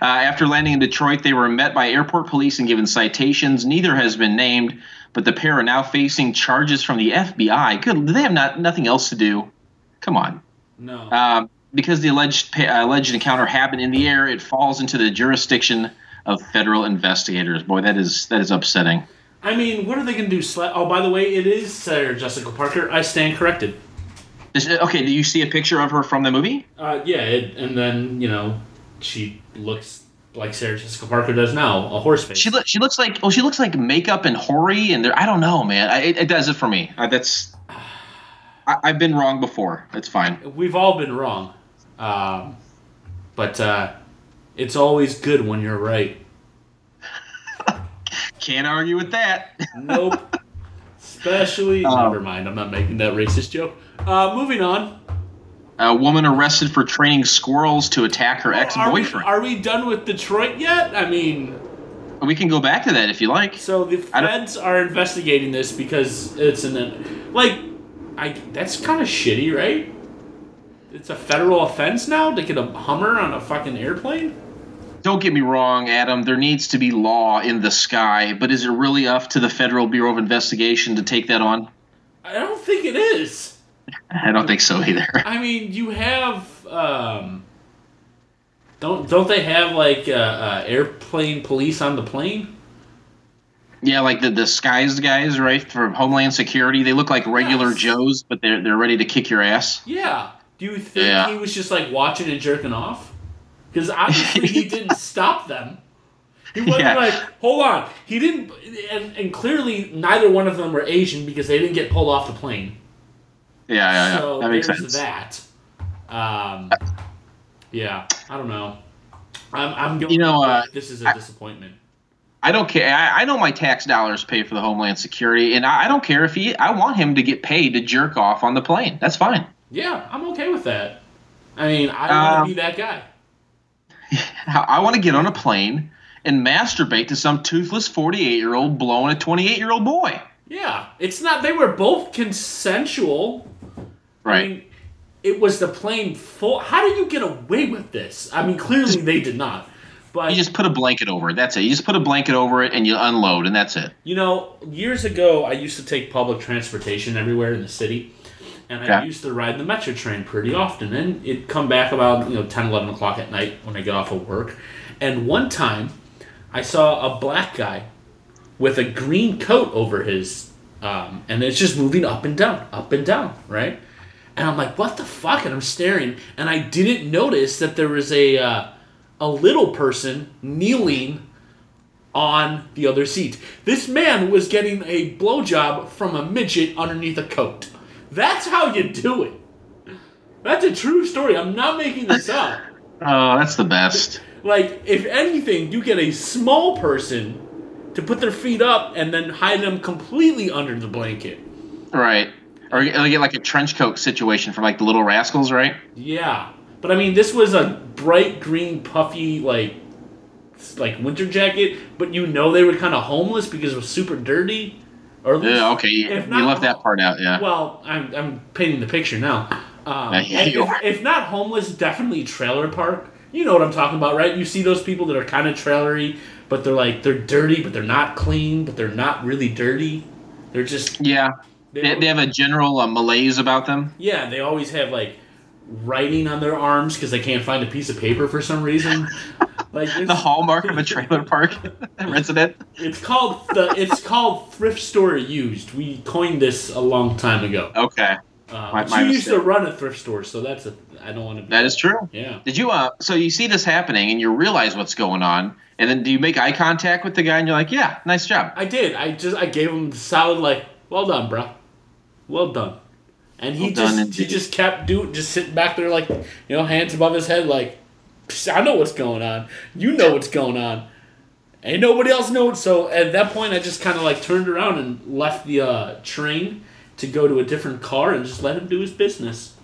S5: after landing in Detroit, they were met by airport police and given citations. Neither has been named, but the pair are now facing charges from the FBI. Good, they have not nothing else to do? Come on.
S2: No.
S5: Um, because the alleged uh, alleged encounter happened in the air, it falls into the jurisdiction of federal investigators. Boy, that is that is upsetting.
S2: I mean, what are they gonna do? Sla- oh, by the way, it is Sarah Jessica Parker. I stand corrected.
S5: Is- okay, do you see a picture of her from the movie?
S2: Uh, yeah, it, and then you know she looks like Sarah Jessica Parker does now, a horse face.
S5: She look, she looks like Oh, she looks like makeup and hoary, and there, I don't know, man. I, it, it does it for me. Uh, that's I, I've been wrong before. That's fine.
S2: We've all been wrong, um, but uh, it's always good when you're right.
S5: Can't argue with that.
S2: Nope. Especially,
S5: Um,
S2: never mind. I'm not making that racist joke. Uh, moving on.
S5: A woman arrested for training squirrels to attack her
S2: Are we,
S5: ex-boyfriend.
S2: are we done with Detroit yet? I mean,
S5: we can go back to that if you like.
S2: so the feds are investigating this because it's an like, I that's kind of shitty, right? It's a federal offense now to get a Hummer on a fucking airplane.
S5: Don't get me wrong, Adam. There needs to be law in the sky, but is it really up to the Federal Bureau of Investigation to take that on?
S2: I don't think it is.
S5: I don't think so either.
S2: I mean, you have um, don't don't they have like uh, uh, airplane police on the plane?
S5: Yeah, like the disguised guys, right, from Homeland Security. They look like regular
S2: Yes.
S5: Joes, but they're they're ready to kick your ass.
S2: Yeah. Do you think
S5: Yeah.
S2: he was just like watching and jerking off? Because obviously he didn't stop them. He wasn't
S5: Yeah.
S2: like, hold on. He didn't, and, and clearly neither one of them were Asian because they didn't get pulled off the plane.
S5: Yeah, yeah, yeah.
S2: so
S5: that makes sense.
S2: that. Um, yeah, I don't know. I'm, I'm going.
S5: You know, uh,
S2: this is a disappointment.
S5: I don't care. I, I know my tax dollars pay for the Homeland Security, and I, I don't care if he. I want him to get paid to jerk off on the plane. That's fine.
S2: Yeah, I'm okay with that. I mean, I don't want
S5: Um,
S2: to be that guy.
S5: I, I want to get on a plane and masturbate to some toothless forty-eight-year-old blowing a twenty-eight-year-old boy.
S2: Yeah, it's not. They were both consensual.
S5: Right.
S2: I mean, it was the plane full. How did you get away with this? I mean, clearly they did not. But
S5: you just put a blanket over it. That's it. You just put a blanket over it and you unload, and that's it.
S2: You know, years ago, I used to take public transportation everywhere in the city, and I used to ride the metro train pretty often. And it'd come back about you know 10, 11 o'clock at night when I get off of work. And one time, I saw a black guy with a green coat over his, um, and it's just moving up and down, up and down, right? And I'm like, what the fuck? And I'm staring, and I didn't notice that there was a uh, a little person kneeling on the other seat. This man was getting a blowjob from a midget underneath a coat. That's how you do it. That's a true story. I'm not making this up.
S5: Oh, that's the best.
S2: Like, if anything, you get a small person to put their feet up and then hide them completely under the blanket.
S5: Right. Or you get like a trench coat situation from like the Little Rascals, right?
S2: Yeah. But I mean, this was a bright green, puffy, like, like winter jacket, but you know they were kind of homeless because it was super dirty. Or
S5: Yeah. Okay. You,
S2: if
S5: you left that part out. Yeah.
S2: Well, I'm, I'm painting the picture now. Um,
S5: Yeah, you
S2: if,
S5: are.
S2: if not homeless, definitely trailer park You know what I'm talking about, right? You see those people that are kind of trailery, but they're like they're dirty, but they're not clean, but they're not really dirty. They're just
S5: Yeah,
S2: they,
S5: they, they have a general uh, malaise about them.
S2: yeah. They always have like writing on their arms because they can't find a piece of paper for some reason. Like
S5: The hallmark of a trailer park resident.
S2: it's called the it's called thrift store used. We coined this a long time ago.
S5: Okay,
S2: Uh,
S5: My- my
S2: you used to run a thrift store, so that's a I don't want to. Be,
S5: that is true.
S2: Yeah.
S5: Did you uh? So you see this happening and you realize what's going on, and then do you make eye contact with the guy and you're like, yeah, nice job.
S2: I did. I just I gave him the solid like, well done, bro, well done. And he
S5: Well done
S2: just he just kept doing, just sitting back there like, you know, hands above his head, like, I know what's going on. You know what's going on. Ain't nobody else knows. So at that point, I just kind of like turned around and left the uh, train to go to a different car and just let him do his business.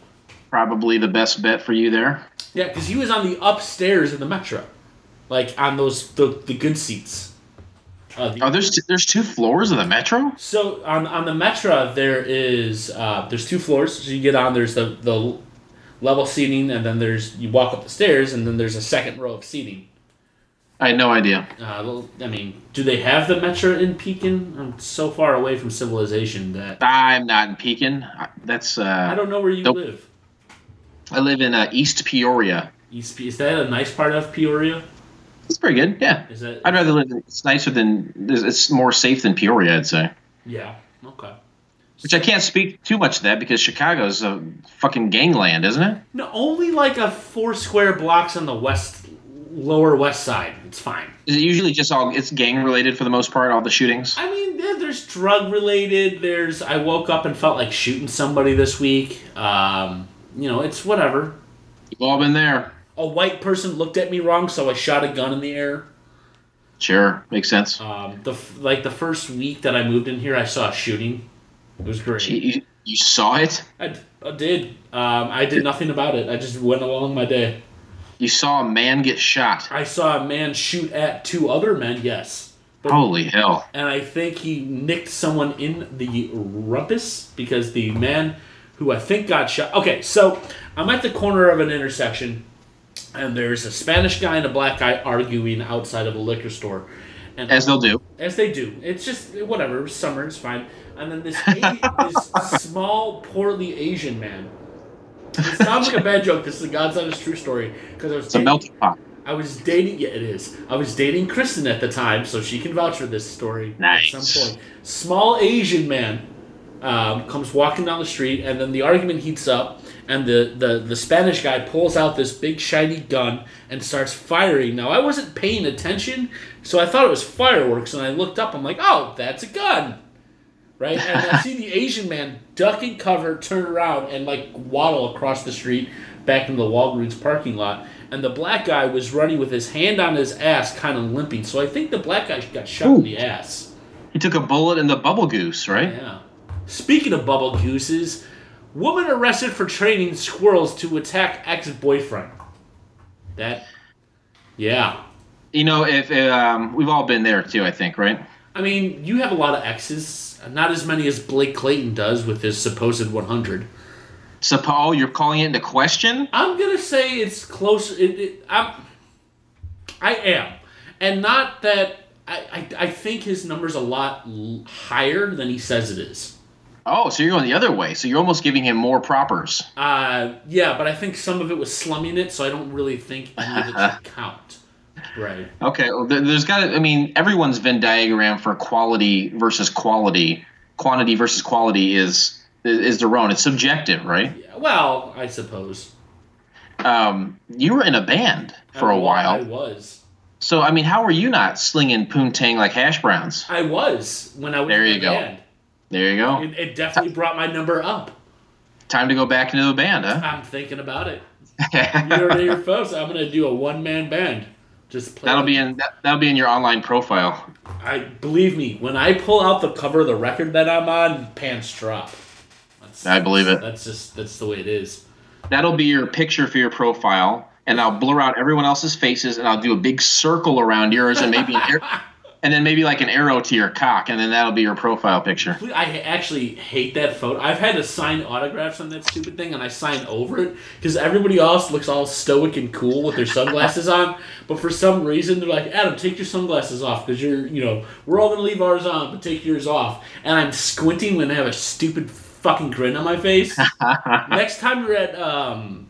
S5: Probably the best bet for you there.
S2: Yeah, because he was on the upstairs of the metro, like on those the, the good seats. Uh, the
S5: Oh, there's t- there's two floors of the metro.
S2: So on on the metro there is uh, there's two floors. So you get on there's the the level seating and then there's you walk up the stairs and then there's a second row of seating.
S5: I had no idea.
S2: Uh, well, I mean, do they have the Metro in Pekin? I'm so far away from civilization that
S5: I'm not in Pekin. That's uh,
S2: I don't know where you
S5: Nope.
S2: live.
S5: I live in uh, East Peoria.
S2: East, Pe- is that a nice part of Peoria?
S5: It's pretty good. Yeah,
S2: Is that?
S5: I'd rather live. In, it's nicer than. It's more safe than Peoria, I'd say.
S2: Yeah. Okay.
S5: Which I can't speak too much to that because Chicago's a fucking gangland, isn't it?
S2: No, only like a four square blocks on the west, lower west side. It's fine.
S5: Is it usually just all? It's gang related for the most part. All the shootings.
S2: I mean, yeah, there's drug related. There's I woke up and felt like shooting somebody this week. Um, you know, it's whatever.
S5: You've all been there.
S2: A white person looked at me wrong, so I shot a gun in the air.
S5: Sure, makes sense.
S2: Um, the like the first week that I moved in here, I saw a shooting. It was great.
S5: You, you saw it.
S2: I, I did. Um, I did nothing about it. I just went along my day.
S5: You saw a man get shot.
S2: I saw a man shoot at two other men. Yes. But
S5: Holy hell!
S2: and I think he nicked someone in the rumpus because the man who I think got shot. Okay, so I'm at the corner of an intersection, and there's a Spanish guy and a black guy arguing outside of a liquor store, and
S5: As they'll do.
S2: as they do, it's just whatever. Summer, it's fine. And then this this small, poorly Asian man. It sounds like a bad joke. This is a God's honest true story because I was
S5: It's a
S2: dating-
S5: melting pot.
S2: I was dating. Yeah, it is. I was dating Kristen at the time, so she can vouch for this story
S5: Nice.
S2: at some point. Small Asian man um, comes walking down the street, and then the argument heats up, and the, the the Spanish guy pulls out this big shiny gun and starts firing. Now I wasn't paying attention, so I thought it was fireworks, and I looked up. I'm like, oh, that's a gun. Right, and I see the Asian man duck and cover, turn around, and like waddle across the street back into the Walgreens parking lot. And the black guy was running with his hand on his ass, kind of limping. So I think the black guy got shot in the ass.
S5: He took a bullet in the bubble goose, right?
S2: Yeah. Speaking of bubble gooses, woman arrested for training squirrels to attack ex-boyfriend. That, yeah.
S5: You know, if um, we've all been there too, I think, right?
S2: I mean, you have a lot of exes. Not as many as Blake Clayton does with his supposed 100.
S5: So, Paul, you're calling it into question?
S2: I'm gonna say it's close. It, it, I'm, I am, and not that I, I. I think his number's a lot l- higher than he says it is.
S5: Oh, so you're going the other way. So you're almost giving him more propers.
S2: Uh, yeah, but I think some of it was slumming it, so I don't really think any of it should count. Right.
S5: Okay, well, there- there's got to. I mean, everyone's Venn diagram for quality versus quality, quantity versus quality is is their own. It's subjective, right?
S2: Yeah, well, I suppose.
S5: Um, you were in a band for
S2: I
S5: a
S2: while. I was.
S5: so I mean, how are you not slinging poontang like hash browns?
S2: I was when I was
S5: There
S2: in
S5: you
S2: the
S5: go.
S2: band.
S5: There you go.
S2: It, it definitely brought my number up.
S5: Time to go back into the band, huh?
S2: I'm thinking about it. You heard it here, folks. I'm gonna do a one man band. Just play
S5: That'll be in that, that'll be in your online profile.
S2: I believe me when I pull out the cover of the record that I'm on, pants drop. That's,
S5: I believe it.
S2: That's just that's the way it is.
S5: That'll be your picture for your profile, and I'll blur out everyone else's faces, and I'll do a big circle around yours, and maybe an air, and then maybe like an arrow to your cock, and then that'll be your profile picture.
S2: I actually hate that photo. I've had to sign autographs on that stupid thing, and I sign over it because everybody else looks all stoic and cool with their sunglasses on. But for some reason, they're like, "Adam, take your sunglasses off because you're, you know, we're all gonna leave ours on, but take yours off." And I'm squinting when I have a stupid fucking grin on my face. Next time you're at um,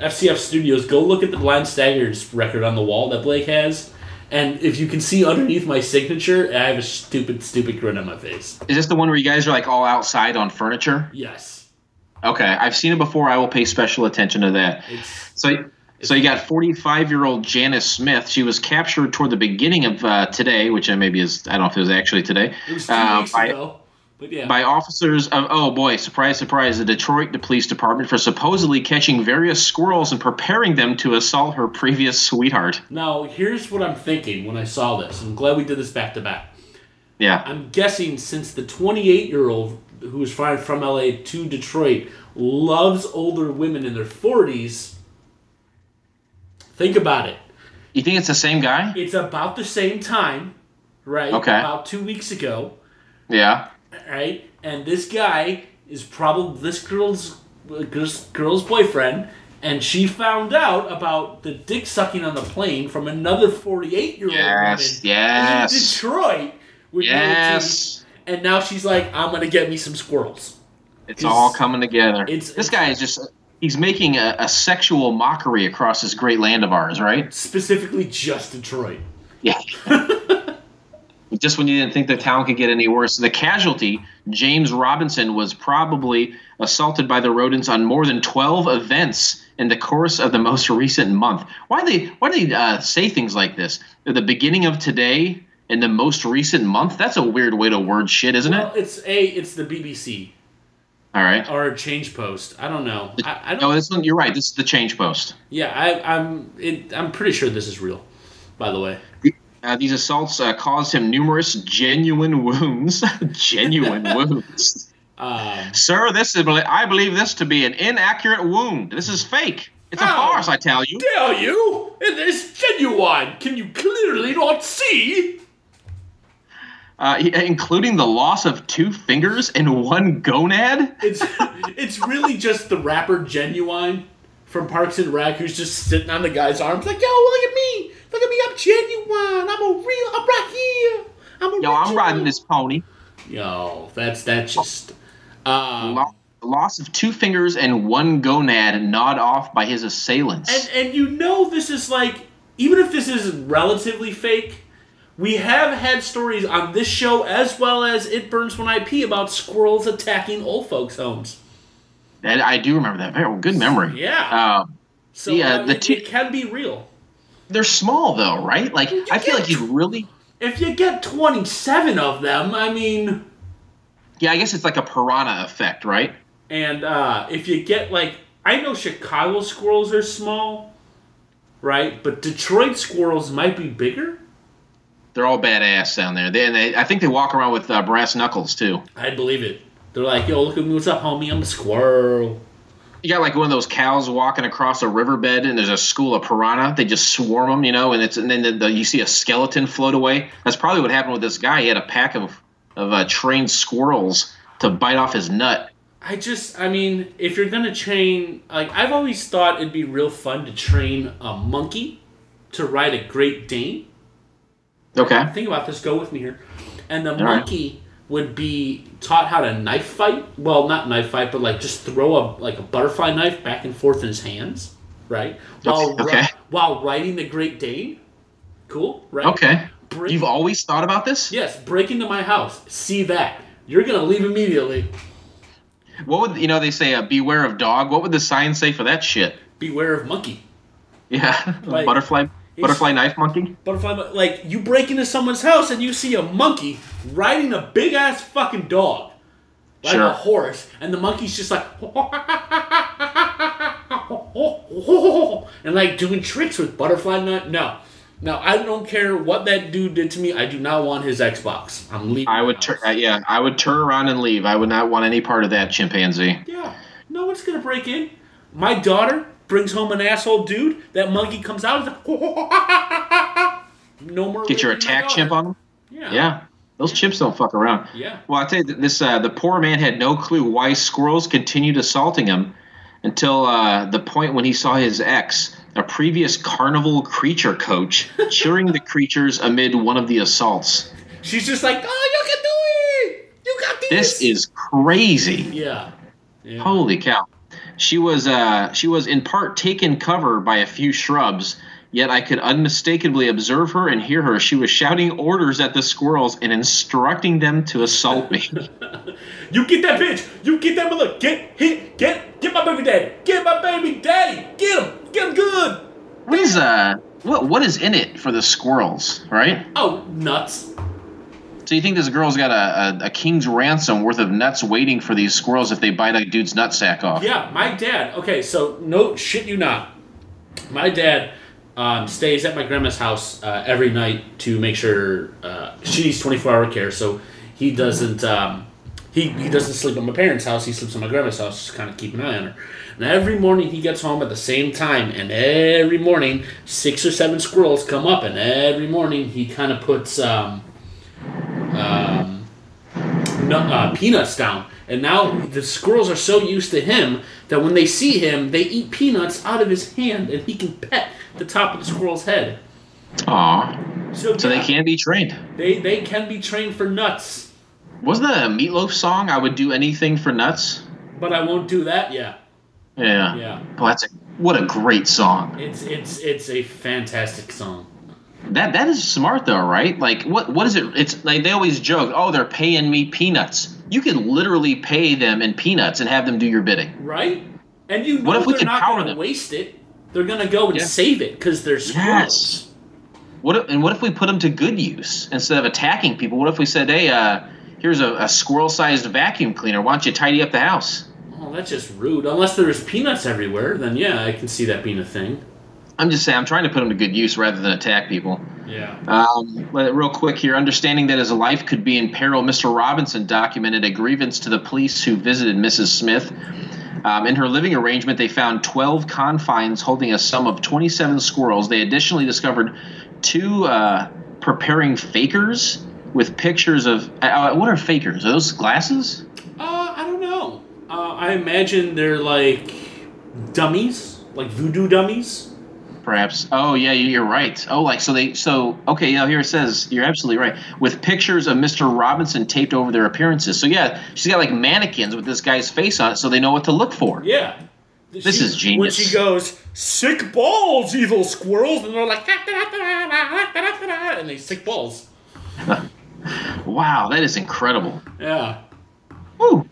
S2: FCF Studios, go look at the Blind Staggers record on the wall that Blake has. And if you can see underneath my signature, I have a stupid, stupid grin on my face.
S5: Is this the one where you guys are like all outside on furniture?
S2: Yes.
S5: Okay, I've seen it before. I will pay special attention to that.
S2: It's
S5: So, so you got 45 year old Janice Smith. She was captured toward the beginning of uh, today, which maybe is I don't know if it was actually today.
S2: It was two
S5: uh,
S2: weeks
S5: by,
S2: ago. Yeah.
S5: by officers of oh boy, surprise, surprise, the Detroit Police Department for supposedly catching various squirrels and preparing them to assault her previous sweetheart.
S2: now, here's what I'm thinking when I saw this. I'm glad we did this back to back.
S5: Yeah,
S2: I'm guessing since the 28 year old who was flying from LA to Detroit loves older women in their 40s, think about it.
S5: you think it's the same guy?
S2: It's about the same time, right?
S5: Okay.
S2: About two weeks ago.
S5: Yeah.
S2: Right? And this guy is probably this girl's girl's, girl's boyfriend, and she found out about the dick sucking on the plane from another forty-eight year old
S5: Yes,
S2: woman
S5: yes.
S2: in Detroit. With
S5: Yes.
S2: And now she's like, I'm gonna get me some squirrels.
S5: It's all coming together.
S2: it's-
S5: this guy is just. He's making a, a sexual mockery across this great land of ours, right?
S2: Specifically, just Detroit.
S5: Yeah. Just when you didn't think the town could get any worse. The casualty, James Robinson, was probably assaulted by the rodents on more than 12 events in the course of the most recent month. Why they why do they uh, say things like this? At the beginning of today and the most recent month? That's a weird way to word shit, isn't
S2: Well,
S5: it?
S2: it's a it's the BBC
S5: All right.
S2: or a Change Post. I don't know. I, I don't.
S5: No, this one you're right. This is the change post.
S2: yeah, I, I'm. It, I'm pretty sure this is real. By the way.
S5: Uh, these assaults uh, caused him numerous genuine wounds. genuine wounds.
S2: Um,
S5: Sir, this is I believe this to be an inaccurate wound. This is fake. It's a farce, I tell you.
S2: dare you? It is genuine. Can you clearly not see?
S5: Uh, including the loss of two fingers and one gonad.
S2: It's it's really just the rapper Ginuwine from Parks and Rec who's just sitting on the guy's arms like, yo, look at me, look at me, I'm genuine, I'm a real, I'm right here, I'm a
S5: Yo, I'm riding this pony.
S2: Yo, that's that's just. Um,
S5: Lo- loss of two fingers and one gonad gnawed off by his assailants.
S2: and and you know this is like even if this is relatively fake. We have had stories on this show as well as It Burns When I Pee about squirrels attacking old folks' homes.
S5: And I do remember that. Very good memory.
S2: Yeah.
S5: Um,
S2: So
S5: Yeah,
S2: I mean,
S5: the two-
S2: it can be real.
S5: they're small though, right? Like I feel like you really.
S2: If you get 27 of them, I mean,
S5: Yeah, I guess it's like a piranha effect, right?
S2: and uh, if you get like, I know Chicago squirrels are small, right? But Detroit squirrels might be bigger.
S5: They're all badass down there. They, and they, I think they walk around with uh, brass knuckles too.
S2: I'd believe it. They're like, yo, look at me, what's up, homie? I'm a squirrel.
S5: You got like one of those cows walking across a riverbed, and there's a school of piranha. They just swarm them, you know, and it's and then the, the, you see a skeleton float away. That's probably what happened with this guy. He had a pack of of uh, trained squirrels to bite off his nut.
S2: I just, I mean, if you're gonna train, like, I've always thought it'd be real fun to train a monkey to ride a Great Dane.
S5: Okay.
S2: think about this. Go with me here. And the
S5: right.
S2: monkey would be taught how to knife fight. Well, not knife fight, but like just throw a like a butterfly knife back and forth in his hands, right? While ri- while riding the Great Dane. Cool, right?
S5: Okay.
S2: Break,
S5: You've always thought about this?
S2: yes, break into my house. See that? You're gonna leave immediately.
S5: What would you know? They say, uh, "Beware of dog." What would the sign say for that shit?
S2: Beware of monkey.
S5: Yeah,
S2: Like,
S5: butterfly, butterfly knife monkey.
S2: Butterfly, like you break into someone's house and you see a monkey riding a big ass fucking dog, like
S5: Sure.
S2: a horse, and the monkey's just like and like doing tricks with butterfly knife. No, no, I don't care what that dude did to me. I do not want his Xbox. I'm leaving.
S5: I would,
S2: house.
S5: tur- uh, yeah, I would turn around and leave. I would not want any part of that chimpanzee.
S2: Yeah, no one's gonna break in. My daughter brings home an asshole dude. That monkey comes out. Like, no more.
S5: Get your attack chimp on him.
S2: Yeah.
S5: Yeah, those chips don't fuck around.
S2: Yeah.
S5: Well, I tell you, this uh, the poor man had no clue why squirrels continued assaulting him until uh, the point when he saw his ex, a previous carnival creature coach, cheering the creatures amid one of the assaults.
S2: She's just like, oh, you can do it. You got this.
S5: This is crazy.
S2: Yeah. yeah.
S5: Holy cow! She was uh, she was in part taken cover by a few shrubs. Yet I could unmistakably observe her and hear her. She was shouting orders at the squirrels and instructing them to assault me.
S2: You get that bitch. You get that mother. Get hit. Get get my baby daddy. Get my baby daddy. Get him. Get him good.
S5: what is uh what what is in it for the squirrels, right?
S2: Oh, nuts.
S5: So you think this girl's got a, a, a king's ransom worth of nuts waiting for these squirrels if they bite a dude's nutsack off?
S2: Yeah, my dad. Okay, so no shit, you not. My dad um, stays at my grandma's house uh, every night to make sure uh, she needs twenty four hour care. So he doesn't. Um, he, he doesn't sleep at my parents' house. He sleeps at my grandma's house, just kind of keep an eye on her. And every morning he gets home at the same time, and every morning six or seven squirrels come up, and every morning he kind of puts um, um, nut, uh, peanuts down. And now the squirrels are so used to him that when they see him, they eat peanuts out of his hand, and he can pet the top of the squirrel's head.
S5: Aw.
S2: So,
S5: So they can be trained.
S2: they they can be trained for nuts,
S5: Wasn't that a Meatloaf song? I would do anything for nuts.
S2: but I won't do that. Yeah,
S5: Yeah.
S2: yeah.
S5: Well, that's a what a great song.
S2: It's it's it's a fantastic song.
S5: That that is smart though, right? Like what what is it? It's like they always joke, oh, they're paying me peanuts. You can literally pay them in peanuts and have them do your bidding.
S2: Right? And you know
S5: What if we
S2: they're not going to
S5: them?
S2: waste it. They're going to go and
S5: Yeah.
S2: save it because they're squirrels.
S5: What if, and what if we put them to good use instead of attacking people? What if we said, hey, uh, here's a, a squirrel-sized vacuum cleaner. Why don't you tidy up the house?
S2: Oh, that's just rude. Unless there's peanuts everywhere, then yeah, I can see that being a thing.
S5: I'm just saying, I'm trying to put them to good use rather than attack people.
S2: Yeah.
S5: Um, real quick here, understanding that his life could be in peril, Mr. Robinson documented a grievance to the police who visited Mrs. Smith. Um, in her living arrangement, they found 12 confines holding a sum of 27 squirrels. They additionally discovered two uh, preparing fakers with pictures of. Uh, what are fakers? Are those glasses?
S2: Uh, I don't know. Uh, I imagine they're like dummies, like voodoo dummies.
S5: Perhaps. Oh yeah, you're right. Oh, like so they so okay. Yeah, here it says you're absolutely right. With pictures of Mr. Robinson taped over their appearances. So yeah, she's got like mannequins with this guy's face on it, so they know what to look for.
S2: Yeah.
S5: This
S2: She-
S5: is genius.
S2: When she goes, sick balls, evil squirrels, and they're like, and they sick balls.
S5: Wow, that is incredible.
S2: Yeah.
S5: Woo.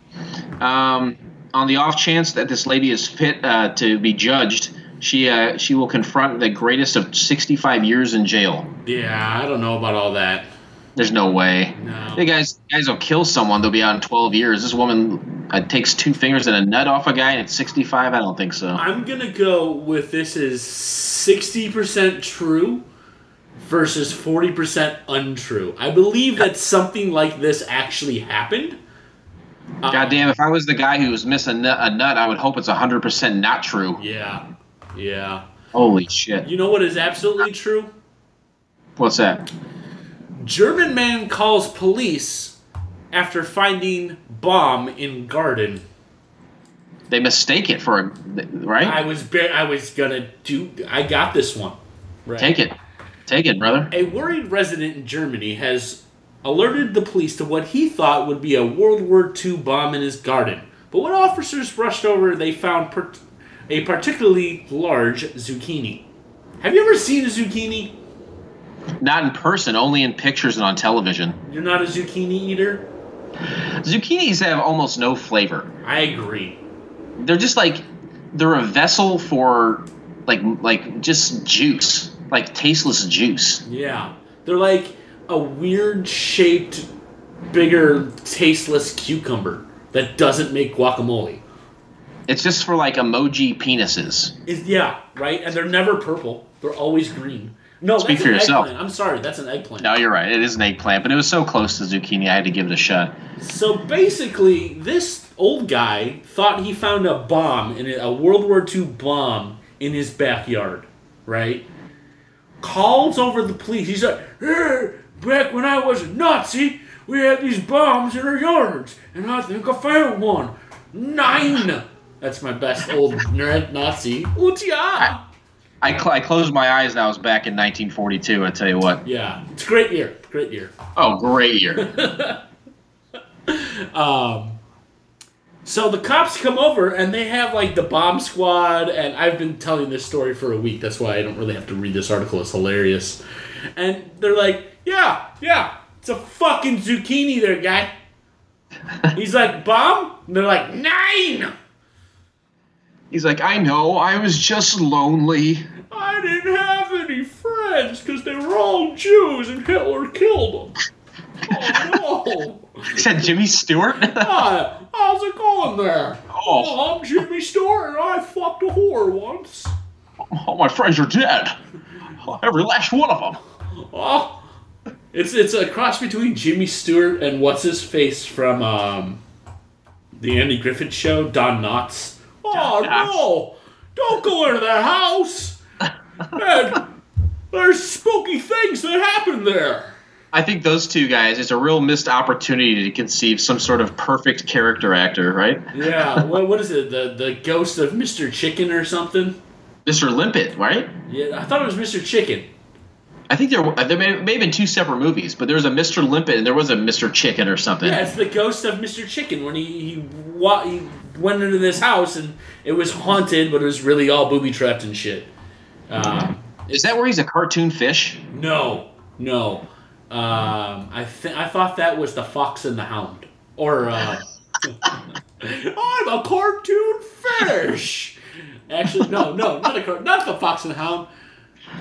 S5: Um, on the off chance that this lady is fit uh, to be judged, she uh, she will confront the greatest of 65 years in jail.
S2: Yeah, I don't know about all that.
S5: There's no way.
S2: No.
S5: Hey guys, guys will kill someone. They'll be out in 12 years. This woman uh, takes two fingers and a nut off a guy, and it's 65. I don't think so.
S2: I'm gonna go with this is sixty percent true versus forty percent untrue. I believe that something like this actually happened.
S5: God damn! If I was the guy who was missing a nut, I would hope it's 100 percent not true.
S2: Yeah, yeah.
S5: Holy shit!
S2: You know what is absolutely true?
S5: What's that?
S2: German man calls police after finding bomb in garden.
S5: They mistake it for a right.
S2: I was bar- I was gonna do. I got this one. Right.
S5: Take it, take it, brother.
S2: A worried resident in Germany has alerted the police to what he thought would be a World War II bomb in his garden. But when officers rushed over, they found per- a particularly large zucchini. Have you ever seen a zucchini?
S5: Not in person, only in pictures and on television.
S2: You're not a zucchini eater?
S5: Zucchinis have almost no flavor.
S2: I agree.
S5: They're just like they're a vessel for like like just juice, like tasteless juice.
S2: Yeah. They're like a weird shaped, bigger, tasteless cucumber that doesn't make guacamole.
S5: It's just for like emoji penises.
S2: Is yeah, right? And they're never purple. They're always green. No,
S5: Speak for
S2: an
S5: yourself.
S2: eggplant. I'm sorry, that's an eggplant.
S5: No, you're right. It is an eggplant, but it was so close to zucchini, I had to give it a shot.
S2: So basically, this old guy thought he found a bomb in a, World War II bomb in his backyard, right? Calls over the police. He's like, "Hey, back when I was a Nazi, we had these bombs in our yards, and I think I found one. Nine. That's my best old nerd Nazi. Utia.
S5: I, cl- I closed my eyes and I was back in 1942. I tell you what.
S2: Yeah, it's a great year. Great year.
S5: Oh, great year.
S2: um, So the cops come over and they have like the bomb squad, and I've been telling this story for a week. That's why I don't really have to read this article. It's hilarious. And they're like, "Yeah, yeah, it's a fucking zucchini there, guy." He's like, "Bomb?" And they're like, nine.
S5: He's like, I know, I was just lonely.
S2: I didn't have any friends because they were all Jews and Hitler killed them. Oh no!
S5: Is that Jimmy Stewart?
S2: Hi, how's it going there?
S5: Oh.
S2: I'm Jimmy Stewart and I fucked a whore once.
S5: All my friends are dead. Every last one of them.
S2: Oh, it's it's a cross between Jimmy Stewart and what's his face from um, the Andy Griffith Show, Don Knotts. Oh no! Don't go into that house. Man, there's spooky things that happen there.
S5: I think those two guys, it's a real missed opportunity to conceive some sort of perfect character actor, right?
S2: Yeah, what, what is it? The the ghost of Mr. Chicken or something?
S5: Mr. Limpet, right?
S2: Yeah, I thought it was Mr. Chicken.
S5: I think there, there may, may have been two separate movies, but there was a Mr. Limpet and there was a Mr. Chicken or something.
S2: Yeah, it's the ghost of Mr. Chicken when he he, wa- he went into this house and it was haunted, but it was really all booby trapped and shit. Um,
S5: Is that where he's a cartoon fish?
S2: no, no. Um, I th- I thought that was the Fox and the Hound, or uh, I'm a cartoon fish. Actually, no, no, not a car- not the Fox and the Hound.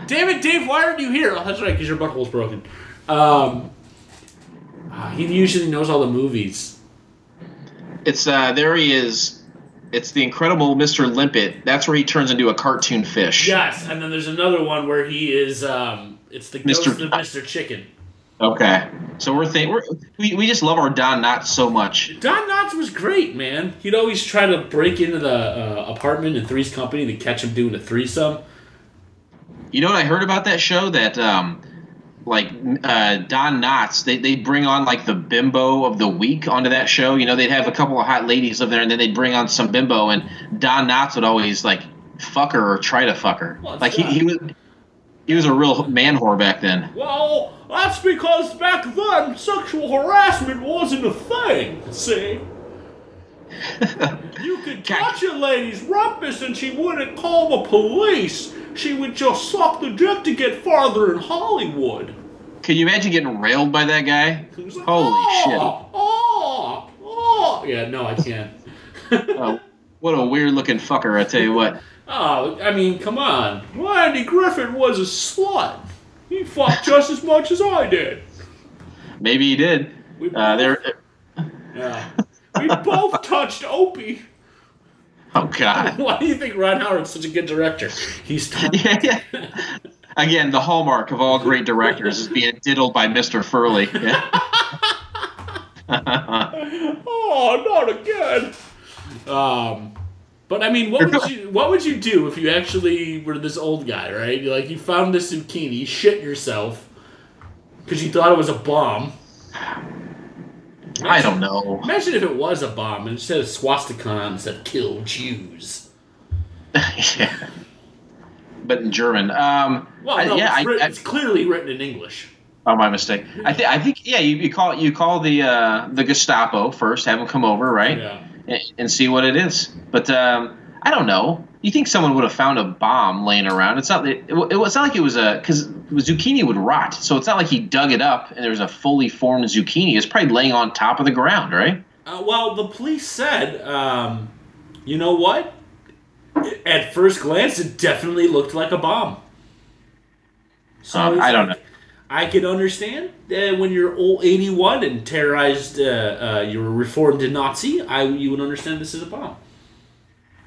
S2: Damn it, Dave! Why aren't you here? Oh, that's right, because your butthole's broken. Um, ah, he usually knows all the movies.
S5: It's uh, there he is. It's the incredible Mr. Limpet. That's where he turns into a cartoon fish.
S2: Yes, and then there's another one where he is. Um, it's the ghost
S5: Mr.
S2: of Mr. Chicken.
S5: Okay. So we're think we're, we we just love our Don Knotts so much.
S2: Don Knotts was great, man. He'd always try to break into the uh, apartment in Three's Company to catch him doing a threesome.
S5: You know what I heard about that show? That um, like uh, Don Knotts, they they bring on like the bimbo of the week onto that show. You know, they'd have a couple of hot ladies live there, and then they'd bring on some bimbo, and Don Knotts would always like fuck her or try to fuck her.
S2: What's
S5: like he, he was he was a real man whore back then.
S2: Well, that's because back then sexual harassment wasn't a thing. See. You could touch a lady's rumpus and she wouldn't call the police. She would just suck the dick to get farther in Hollywood.
S5: Can you imagine getting railed by that guy?
S2: Like,
S5: Holy
S2: oh, Oh, oh. Yeah, no, I can't.
S5: Oh, what a weird looking fucker! I tell you what.
S2: Oh, I mean, come on. Well, Andy Griffith was a slut. He fucked just as much as I did.
S5: Maybe he did.
S2: We
S5: Uh, there.
S2: Uh, yeah. we both touched Opie.
S5: Oh God.
S2: Why do you think Ron Howard's such a good director? He's touched.
S5: Yeah, yeah. Again, the hallmark of all great directors is being diddled by Mr. Furley. Yeah.
S2: oh, not again. Um, but I mean, what would you what would you do if you actually were this old guy, right? Like you found this zucchini, you shit yourself because you thought it was a bomb.
S5: I don't know.
S2: Imagine if it was a bomb and it said a swastika it and said "Kill Jews."
S5: yeah. But in German. Um,
S2: Well,
S5: I- yeah,
S2: it's,
S5: I, I,
S2: it's clearly written in English.
S5: oh my mistake. I think I think yeah. You, you call you call the uh, the Gestapo first. Have them come over, right?
S2: Yeah.
S5: and, and see what it is. But um, I don't know. You think someone would have found a bomb laying around? It's not. It, it, it's not like it was a because zucchini would rot. So it's not like he dug it up and there was a fully formed zucchini. It's probably laying on top of the ground, right?
S2: Uh, well, the police said, um, you know what? At first glance, it definitely looked like a bomb. So
S5: Um, I don't
S2: like-
S5: know.
S2: I can understand uh, when you're old 81 and terrorized, uh, uh, you were reformed Nazi. I you would understand this is a bomb.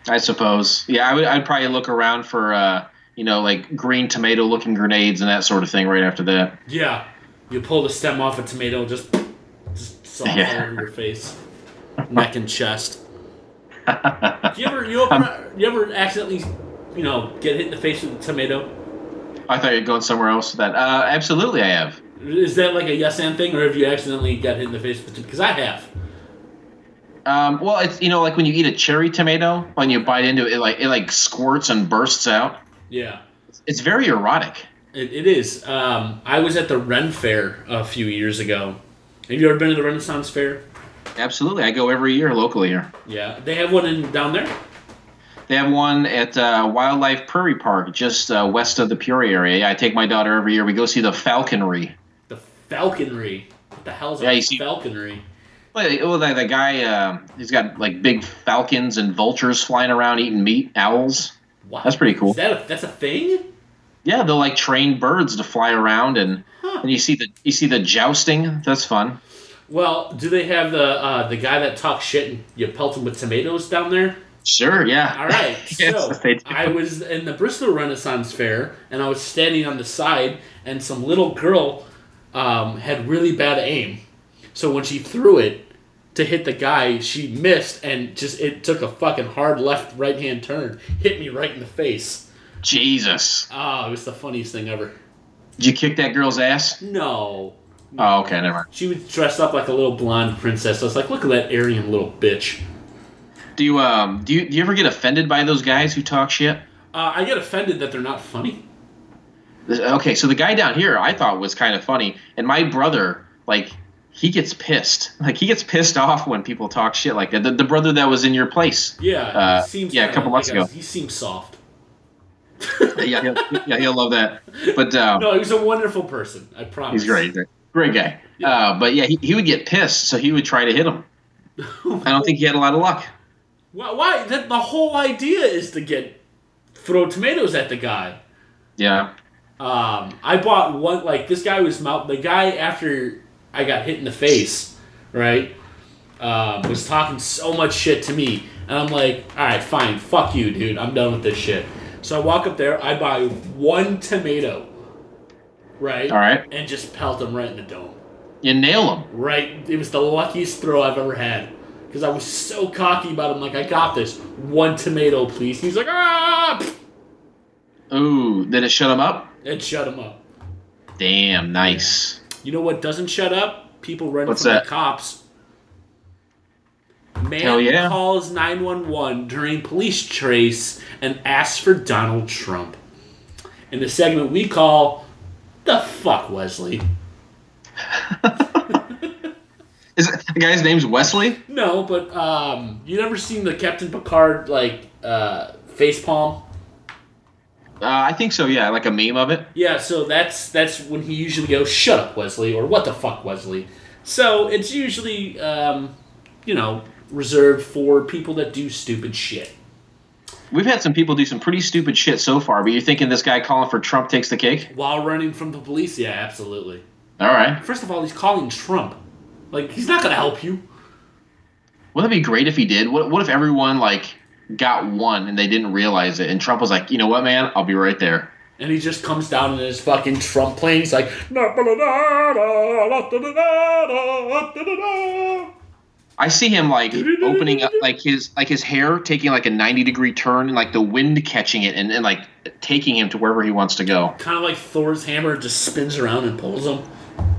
S5: I suppose. Yeah, I would. I'd probably look around for uh, you know like green tomato looking grenades and that sort of thing right after that.
S2: Yeah, you pull the stem off a tomato, just just soft
S5: Yeah.
S2: over your face, neck and chest. you ever you ever you ever accidentally you know get hit in the face with a tomato?
S5: I thought you were going somewhere else with that. Uh, absolutely, I have.
S2: Is that like a yes and thing, or have you accidentally got hit in the face with Because I have.
S5: Um, well, it's you know like when you eat a cherry tomato, when you bite into it, it like it like squirts and bursts out.
S2: Yeah.
S5: It's very erotic.
S2: It, it is. Um, I was at the Ren Fair a few years ago. Have you ever been to the Renaissance Fair?
S5: Absolutely, I go every year locally here.
S2: Yeah. They have one in down there?
S5: They have one at uh, Wildlife Prairie Park, just uh, west of the Peoria area. Yeah, I take my daughter every year. We go see the falconry.
S2: The falconry. What the hell's
S5: Yeah,
S2: a falconry?
S5: Well, the, the guy, uh, he's got like big falcons and vultures flying around eating meat, owls.
S2: Wow.
S5: That's pretty cool.
S2: Is that a, that's a thing?
S5: Yeah, they'll like train birds to fly around, and
S2: Huh.
S5: and you see the you see the jousting. That's fun.
S2: Well, do they have the uh, the guy that talks shit and you pelt him with tomatoes down there?
S5: Sure, yeah.
S2: All right.
S5: Yes,
S2: so. I was in the Bristol Renaissance Fair, and I was standing on the side, and some little girl um, had really bad aim. So when she threw it to hit the guy, she missed, and just it took a fucking hard left right hand turn, hit me right in the face.
S5: Jesus,
S2: Oh, it was the funniest thing ever.
S5: did you kick that girl's ass?
S2: No.
S5: Oh, okay, never mind.
S2: She was dressed up like a little blonde princess. I was like, look at that Aryan little bitch.
S5: Do you um do you do you ever get offended by those guys who talk shit?
S2: Uh, I get offended that they're not funny.
S5: Okay, so the guy down here I thought was kind of funny, and my brother like he gets pissed. Like he gets pissed off when people talk shit like that. The, the brother that was in your place.
S2: Yeah,
S5: Uh,
S2: seems
S5: yeah, a couple months ago.
S2: He seems soft.
S5: yeah, he'll, yeah, he'll love that. But um,
S2: No, he was a wonderful person. I promise.
S5: he's great, great, guy. Uh, but yeah, he, he would get pissed, so he would try to hit him. I don't think he had a lot of luck.
S2: Why? why? That, the whole idea is to get throw tomatoes at the guy.
S5: Yeah.
S2: Um, I bought one. Like this guy was mouth. The guy after I got hit in the face, right? Um, was talking so much shit to me, and I'm like, all right, fine, fuck you, dude. I'm done with this shit. So I walk up there. I buy one tomato, right?
S5: All right.
S2: And just pelt him right in the dome.
S5: You nail him.
S2: Right. It was the luckiest throw I've ever had. Because I was so cocky about him. Like, I got this. One tomato, please. He's like, ah!
S5: Ooh, did it shut him up?
S2: It shut him up.
S5: Damn, nice.
S2: You know what doesn't shut up? People running
S5: What's
S2: from
S5: that?
S2: the cops. Man
S5: yeah.
S2: calls 911 during police chase and asks for Donald Trump. In the segment we call The Fuck Wesley.
S5: Is it, the guy's name's Wesley?
S2: No, but um, you never seen the Captain Picard, like, uh, face palm?
S5: Uh, I think so. Yeah, like a meme of it.
S2: Yeah, so that's that's when he usually goes, "Shut up, Wesley," or "What the fuck, Wesley." So it's usually, um, you know, reserved for people that do stupid shit.
S5: We've had some people do some pretty stupid shit so far, but you're thinking this guy calling for Trump takes the cake?
S2: While running from the police, yeah, absolutely.
S5: All right.
S2: First of all, he's calling Trump. Like, he's not gonna help you.
S5: Wouldn't it be great if he did? What, what if everyone like got one and they didn't realize it, and Trump was like, you know what, man, I'll be right there.
S2: And he just comes down in his fucking Trump plane. He's like,
S5: I see him like opening up like his like his hair taking like a 90 degree turn and like the wind catching it and, and like taking him to wherever he wants to go.
S2: kind of like Thor's hammer, just spins around and pulls him.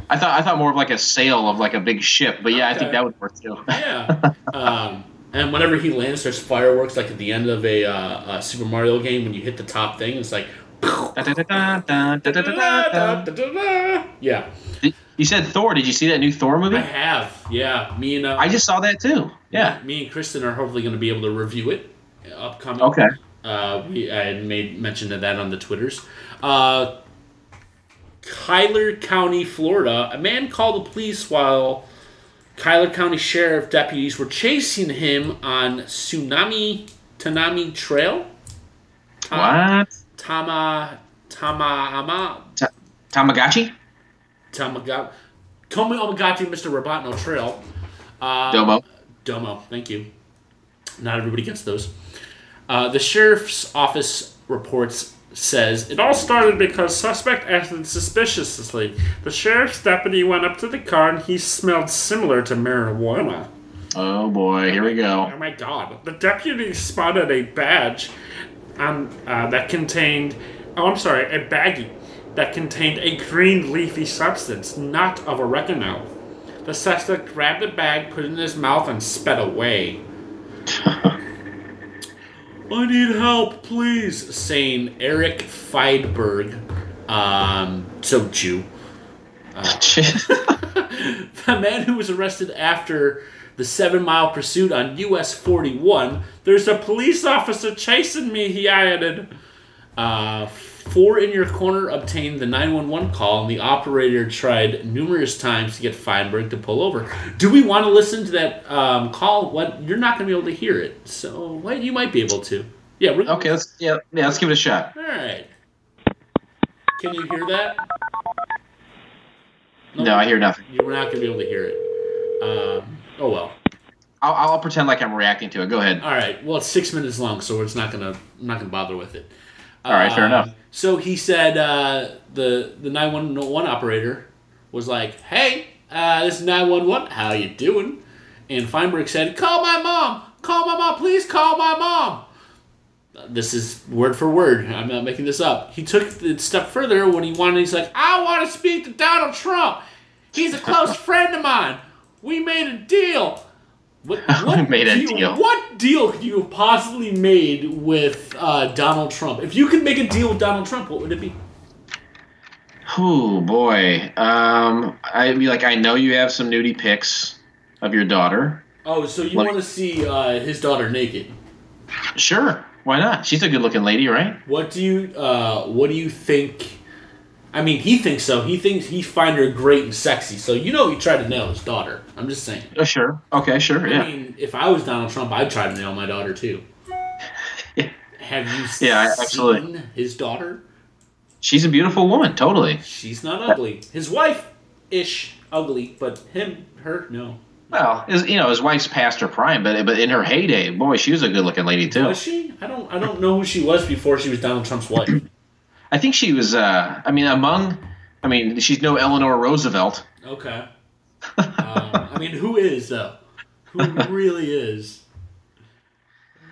S5: I thought I thought more of like a sail of like a big ship, but yeah, I think that would work too.
S2: Yeah. um, and whenever he lands, there's fireworks like at the end of a, uh, a Super Mario game when you hit the top thing. It's like. Yeah,
S5: You said Thor. Did you see that new Thor movie?
S2: I have. Yeah, me and uh,
S5: I just saw that too. Yeah.
S2: me and Kristen are hopefully going to be able to review it upcoming.
S5: Okay.
S2: Uh, we I made mention of that on the twitters. Uh, Kyler County, Florida. A man called the police while Kyler County Sheriff deputies were chasing him on Tsunami Tanami Trail.
S5: What?
S2: Tama Tama
S5: Ta- Tamagotchi?
S2: Tamaga Tomi Omagati Mr. Robotno Trail. Uh,
S5: Domo.
S2: Domo, thank you. Not everybody gets those. Uh, the sheriff's office reports says it all started because suspect acted suspiciously. The sheriff's deputy went up to the car and he smelled similar to marijuana.
S5: Oh boy, here we go.
S2: Oh my god! The deputy spotted a badge, um, uh, that contained. Oh, I'm sorry, a baggie that contained a green leafy substance, not of oregano. The suspect grabbed the bag, put it in his mouth, and sped away. I need help, please, saying Eric Feinberg, um, so Jew. the man who was arrested after the seven mile pursuit on US 41. There's a police officer chasing me, he added. Uh, four in your corner obtained the 911 call, and the operator tried numerous times to get Feinberg to pull over. Do we want to listen to that um, call? What You're not going to be able to hear it, so what you might be able to. Yeah, we're,
S5: okay, let's yeah, yeah, let's give it a shot.
S2: all right. Can you hear that?
S5: No, I hear nothing.
S2: You were not going to be able to hear it. Um, oh well.
S5: I'll, I'll pretend like I'm reacting to it. Go ahead.
S2: All right. Well, it's six minutes long, so it's not gonna. I'm not gonna bother with it.
S5: All right, fair
S2: Um,
S5: enough.
S2: So he said uh, the the nine one one operator was like, "Hey, uh, this is nine one one. How you doing?" And Feinberg said, "Call my mom. Call my mom. Please call my mom." This is word for word. I'm not making this up. He took it step further when he wanted. He's like, "I want to speak to Donald Trump. He's a close friend of mine. We made a deal." What, what
S5: made a deal.
S2: What deal could you have possibly made with uh, Donald Trump? If you could make a deal with Donald Trump, what would it be?
S5: Oh boy. Um, I'd be like, I know you have some nudie pics of your daughter.
S2: Oh, so you want to see uh, his daughter naked?
S5: Sure, why not? She's a good-looking lady, right?
S2: What do you uh, What do you think? I mean, he thinks so. He thinks he find her great and sexy. So you know he tried to nail his daughter. I'm just saying.
S5: Oh, sure. Okay, sure. Yeah.
S2: I
S5: Yeah.
S2: mean, if I was Donald Trump, I'd try to nail my daughter too. Have you
S5: Yeah,
S2: seen
S5: absolutely.
S2: his daughter?
S5: She's a beautiful woman. Totally.
S2: She's not ugly. His wife, ish, ugly, but him, her, no.
S5: Well, his, you know, his wife's past her prime, but but in her heyday, boy, she was a good-looking lady too.
S2: Was she? I don't. I don't know who she was before she was Donald Trump's wife.
S5: I think she was. Uh, I mean, among. I mean, she's no Eleanor Roosevelt.
S2: Okay. Um, I mean, who is though? Who really is?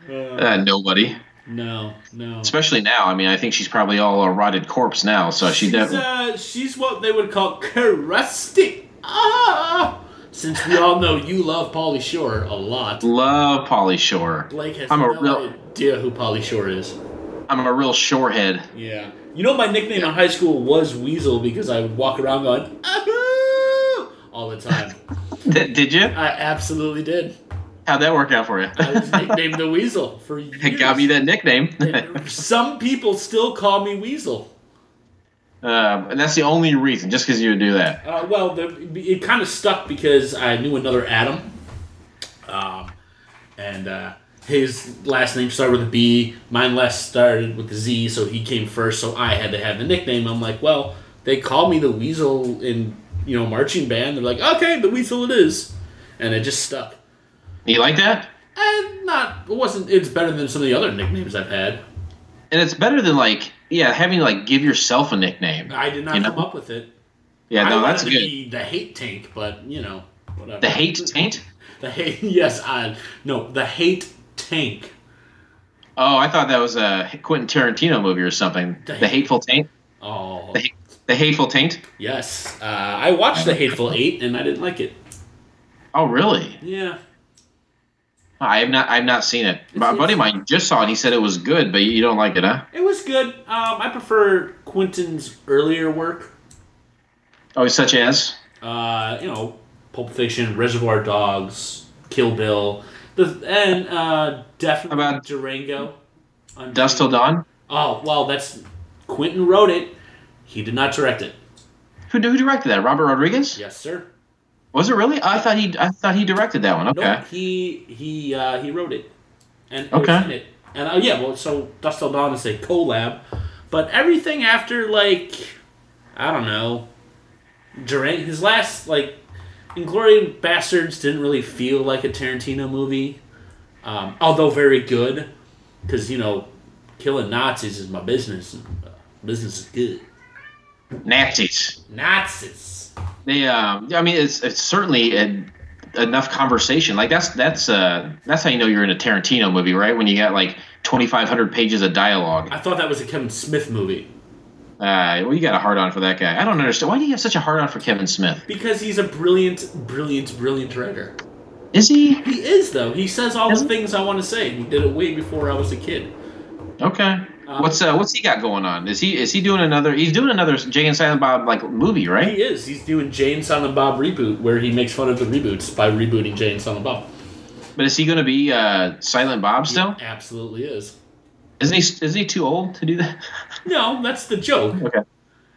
S2: Uh,
S5: Uh, nobody.
S2: no, no.
S5: Especially now. I mean, I think she's probably all a rotted corpse now. So she
S2: She's,
S5: definitely.
S2: uh, she's what they would call crusty. Ah! Since we all know you love Pauly Shore a lot,
S5: Love Pauly Shore.
S2: Blake has
S5: I'm a
S2: no
S5: real-
S2: idea who Pauly Shore is.
S5: I'm a real shorehead.
S2: Yeah. You know, my nickname in high school was Weasel because I would walk around going, all the time.
S5: Did, did you?
S2: I absolutely did.
S5: How'd that work out for you?
S2: I was nicknamed the Weasel for years.
S5: it got me that nickname.
S2: Some people still call me Weasel.
S5: um, and that's the only reason, just because you would do that.
S2: Uh, well, the, it kind of stuck because I knew another Adam, um, and uh, his last name started with a B. Mine last started with a Z, so he came first. So I had to have the nickname. I'm like, well, they call me the Weasel in you know marching band. They're like, okay, the Weasel it is, and it just stuck.
S5: You like that?
S2: And not it wasn't. It's better than some of the other nicknames I've had.
S5: And it's better than like, yeah, having to like give yourself a nickname.
S2: I did not
S5: You know?
S2: come up with it.
S5: Yeah, no, that's good.
S2: the hate tank, but you know, whatever.
S5: The hate taint.
S2: The hate. Yes, I no. The hate tank.
S5: Oh, I thought that was a Quentin Tarantino movie or something.
S2: The
S5: The, Hateful Taint.
S2: Oh,
S5: The, the Hateful Taint.
S2: yes. Uh, I watched The Hateful Eight, and I didn't like it.
S5: Oh, really?
S2: Yeah.
S5: I have not. I've not seen it. My
S2: It's-
S5: buddy of mine just saw it. He said it was good, but you don't like it, huh?
S2: It was good. Um, I prefer Quentin's earlier work.
S5: Oh, such as.
S2: Uh, you know, Pulp Fiction, Reservoir Dogs, Kill Bill, the and uh, definitely
S5: How about-
S2: Durango. on
S5: Dusk Till Dawn.
S2: Oh well, that's Quentin wrote it. He did not direct it.
S5: Who, who directed that? Robert Rodriguez.
S2: Yes, sir.
S5: Was it really? I thought he. I thought he directed that one. Okay.
S2: No, he he uh, he wrote it, and
S5: Okay.
S2: it. And uh, yeah, well, so Dusk Till Dawn is a collab, but everything after like I don't know, Durant his last like Inglourious Basterds didn't really feel like a Tarantino movie, um, although very good, because you know, killing Nazis is my business. And, uh, business is good.
S5: Nazis.
S2: Nazis.
S5: They. Um. I mean, it's it's certainly a, enough conversation. Like that's that's uh that's how you know you're in a Tarantino movie, right? When you got like 2,500 pages of dialogue.
S2: I thought that was a Kevin Smith movie.
S5: Uh, well, you got a hard on for that guy. I don't understand. Why do you have such a hard on for Kevin Smith?
S2: Because he's a brilliant, brilliant, brilliant writer.
S5: Is he?
S2: He is though. He says all the
S5: Isn't-
S2: things I want to say. He did it way before I was a kid.
S5: Okay. what's uh, what's he got going on? Is he is he doing another? He's doing another Jay and Silent Bob like movie, right?
S2: He is. He's doing Jay and Silent Bob reboot, where he makes fun of the reboots by rebooting Jay and Silent Bob.
S5: But is he going to be uh, Silent Bob still?
S2: He absolutely is.
S5: Isn't he? Isn't he too old to do that?
S2: No, that's the joke.
S5: Okay.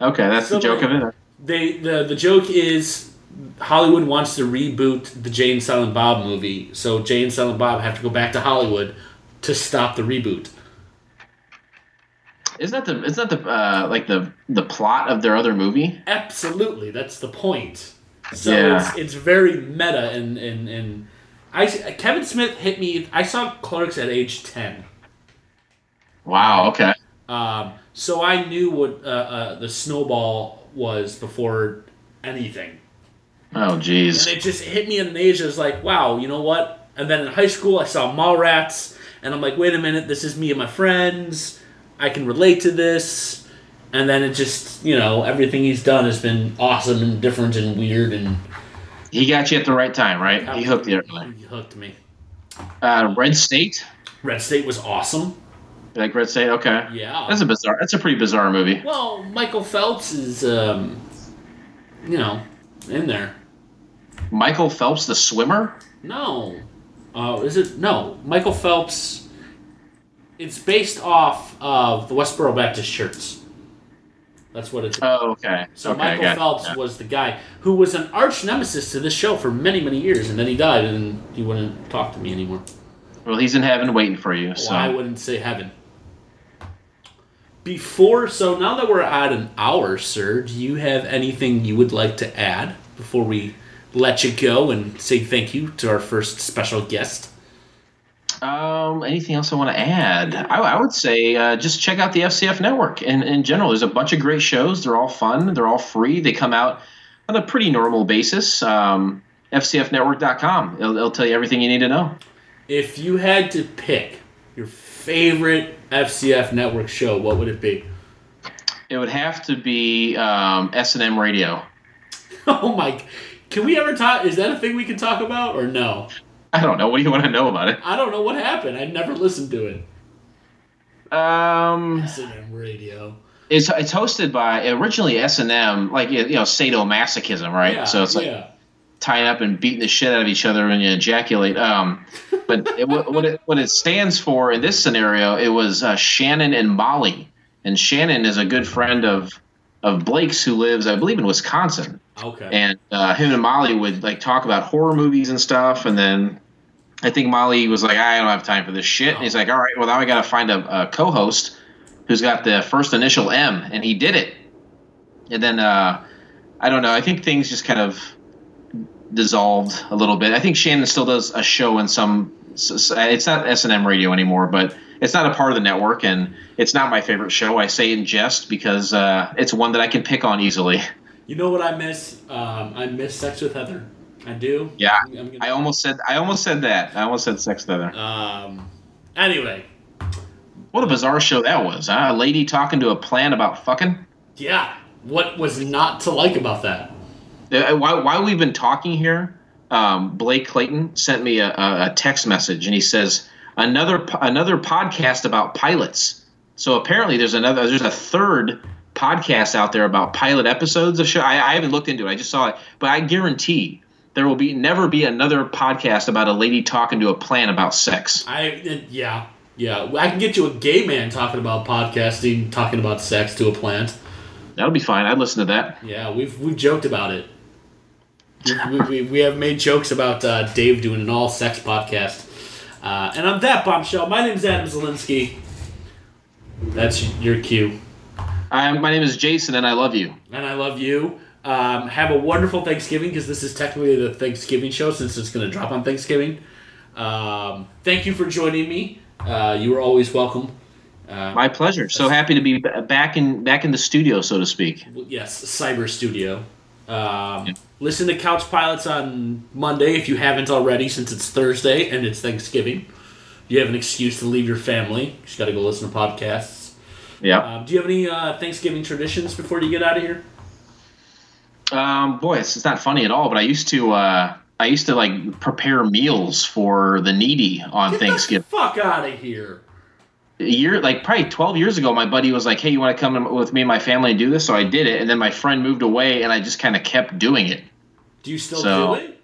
S5: Okay, that's
S2: So,
S5: the joke
S2: like-
S5: of it.
S2: They the the joke is Hollywood wants to reboot the Jay and Silent Bob movie, so Jay and Silent Bob have to go back to Hollywood to stop the reboot.
S5: Isn't that the? Isn't that the uh, like the the plot of their other movie?
S2: Absolutely, that's the point. So
S5: Yeah.
S2: it's, it's very meta and and and I Kevin Smith hit me. I saw Clerks at age ten.
S5: Wow. Okay.
S2: Um, so I knew what uh, uh, the snowball was before anything.
S5: Oh,
S2: And
S5: jeez.
S2: it just hit me in an age I was like, wow, you know what? And then in high school, I saw Mallrats, and I'm like, wait a minute, this is me and my friends. I can relate to this. And then it just, you know, everything he's done has been awesome and different and weird, and
S5: He got you at the right time, right? He hooked you.
S2: He hooked me.
S5: Uh, Red State.
S2: Red State was awesome.
S5: Like Red State. Okay.
S2: Yeah.
S5: That's a bizarre. That's a pretty bizarre movie.
S2: Well, Michael Phelps is, um, you know, in there.
S5: Michael Phelps, the swimmer.
S2: No. Uh, is it? No. Michael Phelps. It's based off of the Westboro Baptist Church. That's what it's.
S5: Oh, okay.
S2: so
S5: okay,
S2: Michael
S5: it.
S2: Phelps was the guy who was an arch nemesis to this show for many, many years, and then he died, and he wouldn't talk to me anymore.
S5: Well, he's in heaven waiting for you. So
S2: Well, I wouldn't say heaven. Before, so now that we're at an hour, sir, do you have anything you would like to add before we let you go and say thank you to our first special guest?
S5: Um, anything else I want to add? I, I would say uh, just check out the FCF network. In in general, there's a bunch of great shows. They're all fun. They're all free. They come out on a pretty normal basis. Um, FCFnetwork.com. It'll, it'll tell you everything you need to know.
S2: If you had to pick your favorite FCF network show, what would it be?
S5: It would have to be um, S&M Radio.
S2: Oh my! Can we ever talk? Is that a thing we can talk about or no?
S5: I don't know. What do you want to know about it?
S2: I don't know what happened. I never listened to it.
S5: Um,
S2: S&M Radio.
S5: it's it's hosted by originally S&M, like you know sadomasochism, right?
S2: Yeah,
S5: so it's like
S2: yeah.
S5: tying up and beating the shit out of each other when you ejaculate. Um, but it, what, it what it stands for in this scenario, it was uh, Shannon and Molly, and Shannon is a good friend of of Blake's who lives, I believe, in Wisconsin,
S2: Okay.
S5: and uh, him and Molly would like talk about horror movies and stuff, and then. I think Molly was like, I don't have time for this shit. And he's like, all right, well, now I got to find a, a co host who's got the first initial M. And he did it. And then, uh, I don't know, I think things just kind of dissolved a little bit. I think Shannon still does a show in some. It's not S and M radio anymore, but it's not a part of the network, and it's not my favorite show. I say in jest because uh, it's one that I can pick on easily.
S2: You know what I miss? Um, I miss Sex with Heather. I do.
S5: Yeah,
S2: I'm, I'm
S5: I almost said I almost said that. I almost said sex with Heather.
S2: Um. Anyway,
S5: What a bizarre show that was. Huh? A lady talking to a plant about fucking.
S2: yeah. What was not to like about that?
S5: Uh, While, while we've been talking here, um, Blake Clayton sent me a, a text message, and he says another another podcast about pilots. So apparently, there's another there's a third podcast out there about pilot episodes of show. I, I haven't looked into it. I just saw it, but I guarantee there will be never be another podcast about a lady talking to a plant about sex.
S2: I yeah yeah. I can get you a gay man talking about podcasting, talking about sex to a plant.
S5: That'll be fine. I'd listen to that.
S2: Yeah, we've we've joked about it. We, we, we have made jokes about uh, Dave doing an all sex podcast. Uh, and on that bombshell, my name is Adam Zielinski. That's your cue.
S5: Um, my name is Jason, and I love you.
S2: and I love you. Um, have a wonderful Thanksgiving because this is technically the Thanksgiving show since it's going to drop on Thanksgiving. Um, thank you for joining me. Uh, you are always welcome. Uh,
S5: My pleasure. So happy to be back in back in the studio, so to speak.
S2: yes, Cyber Studio. Um, Listen to Couch Pilots on Monday if you haven't already, since it's Thursday and it's Thanksgiving. You have an excuse to leave your family. You just got to go listen to podcasts.
S5: Yeah.
S2: Um, do you have any uh, Thanksgiving traditions before you get out of here?
S5: Um, boy, it's, it's not funny at all. But I used to, uh, I used to like prepare meals for the needy on
S2: Get
S5: Thanksgiving.
S2: the fuck out of here.
S5: A year like probably 12 years ago my buddy was like hey you want to come with me and my family and do this so i did it and then my friend moved away and i just kind of kept doing it
S2: Do you still
S5: So-
S2: do it?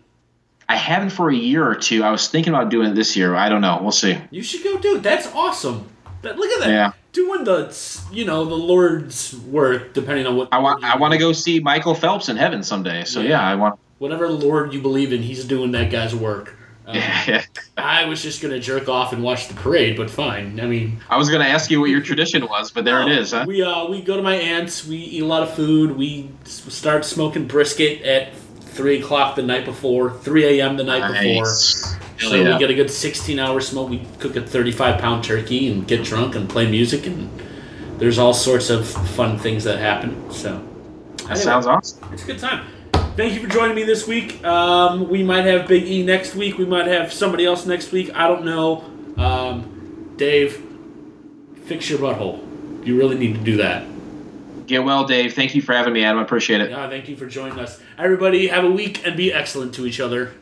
S5: i haven't for a year or two i was thinking about doing it this year i don't know we'll see
S2: You should go do it. That's awesome. That, look at that.
S5: Yeah.
S2: Doing the, you know, the Lord's work, depending on what.
S5: i want i want to go see michael phelps in heaven someday so
S2: Yeah.
S5: yeah, i want
S2: Whatever Lord you believe in, he's doing that guy's work. Um,
S5: yeah.
S2: I was just gonna jerk off and watch the parade, but fine. I mean,
S5: i was going to ask you what your tradition was but there it
S2: no,
S5: is huh
S2: We uh, we go to my aunt's. We eat a lot of food. We start smoking brisket at three o'clock the night before, three a.m. the night before.
S5: Nice. Hell
S2: So
S5: yeah.
S2: we get a good 16 hour smoke. We cook a 35 pound turkey and get drunk and play music and there's all sorts of fun things that happen. So
S5: that sounds awesome
S2: it's a good time. Thank you for joining me this week. Um, we might have Big E next week. We might have somebody else next week. I don't know. Um, Dave, fix your butthole. You really need to do that.
S5: get well dave thank you for having me adam i appreciate it
S2: Yeah, thank you for joining us. Everybody, have a week and be excellent to each other.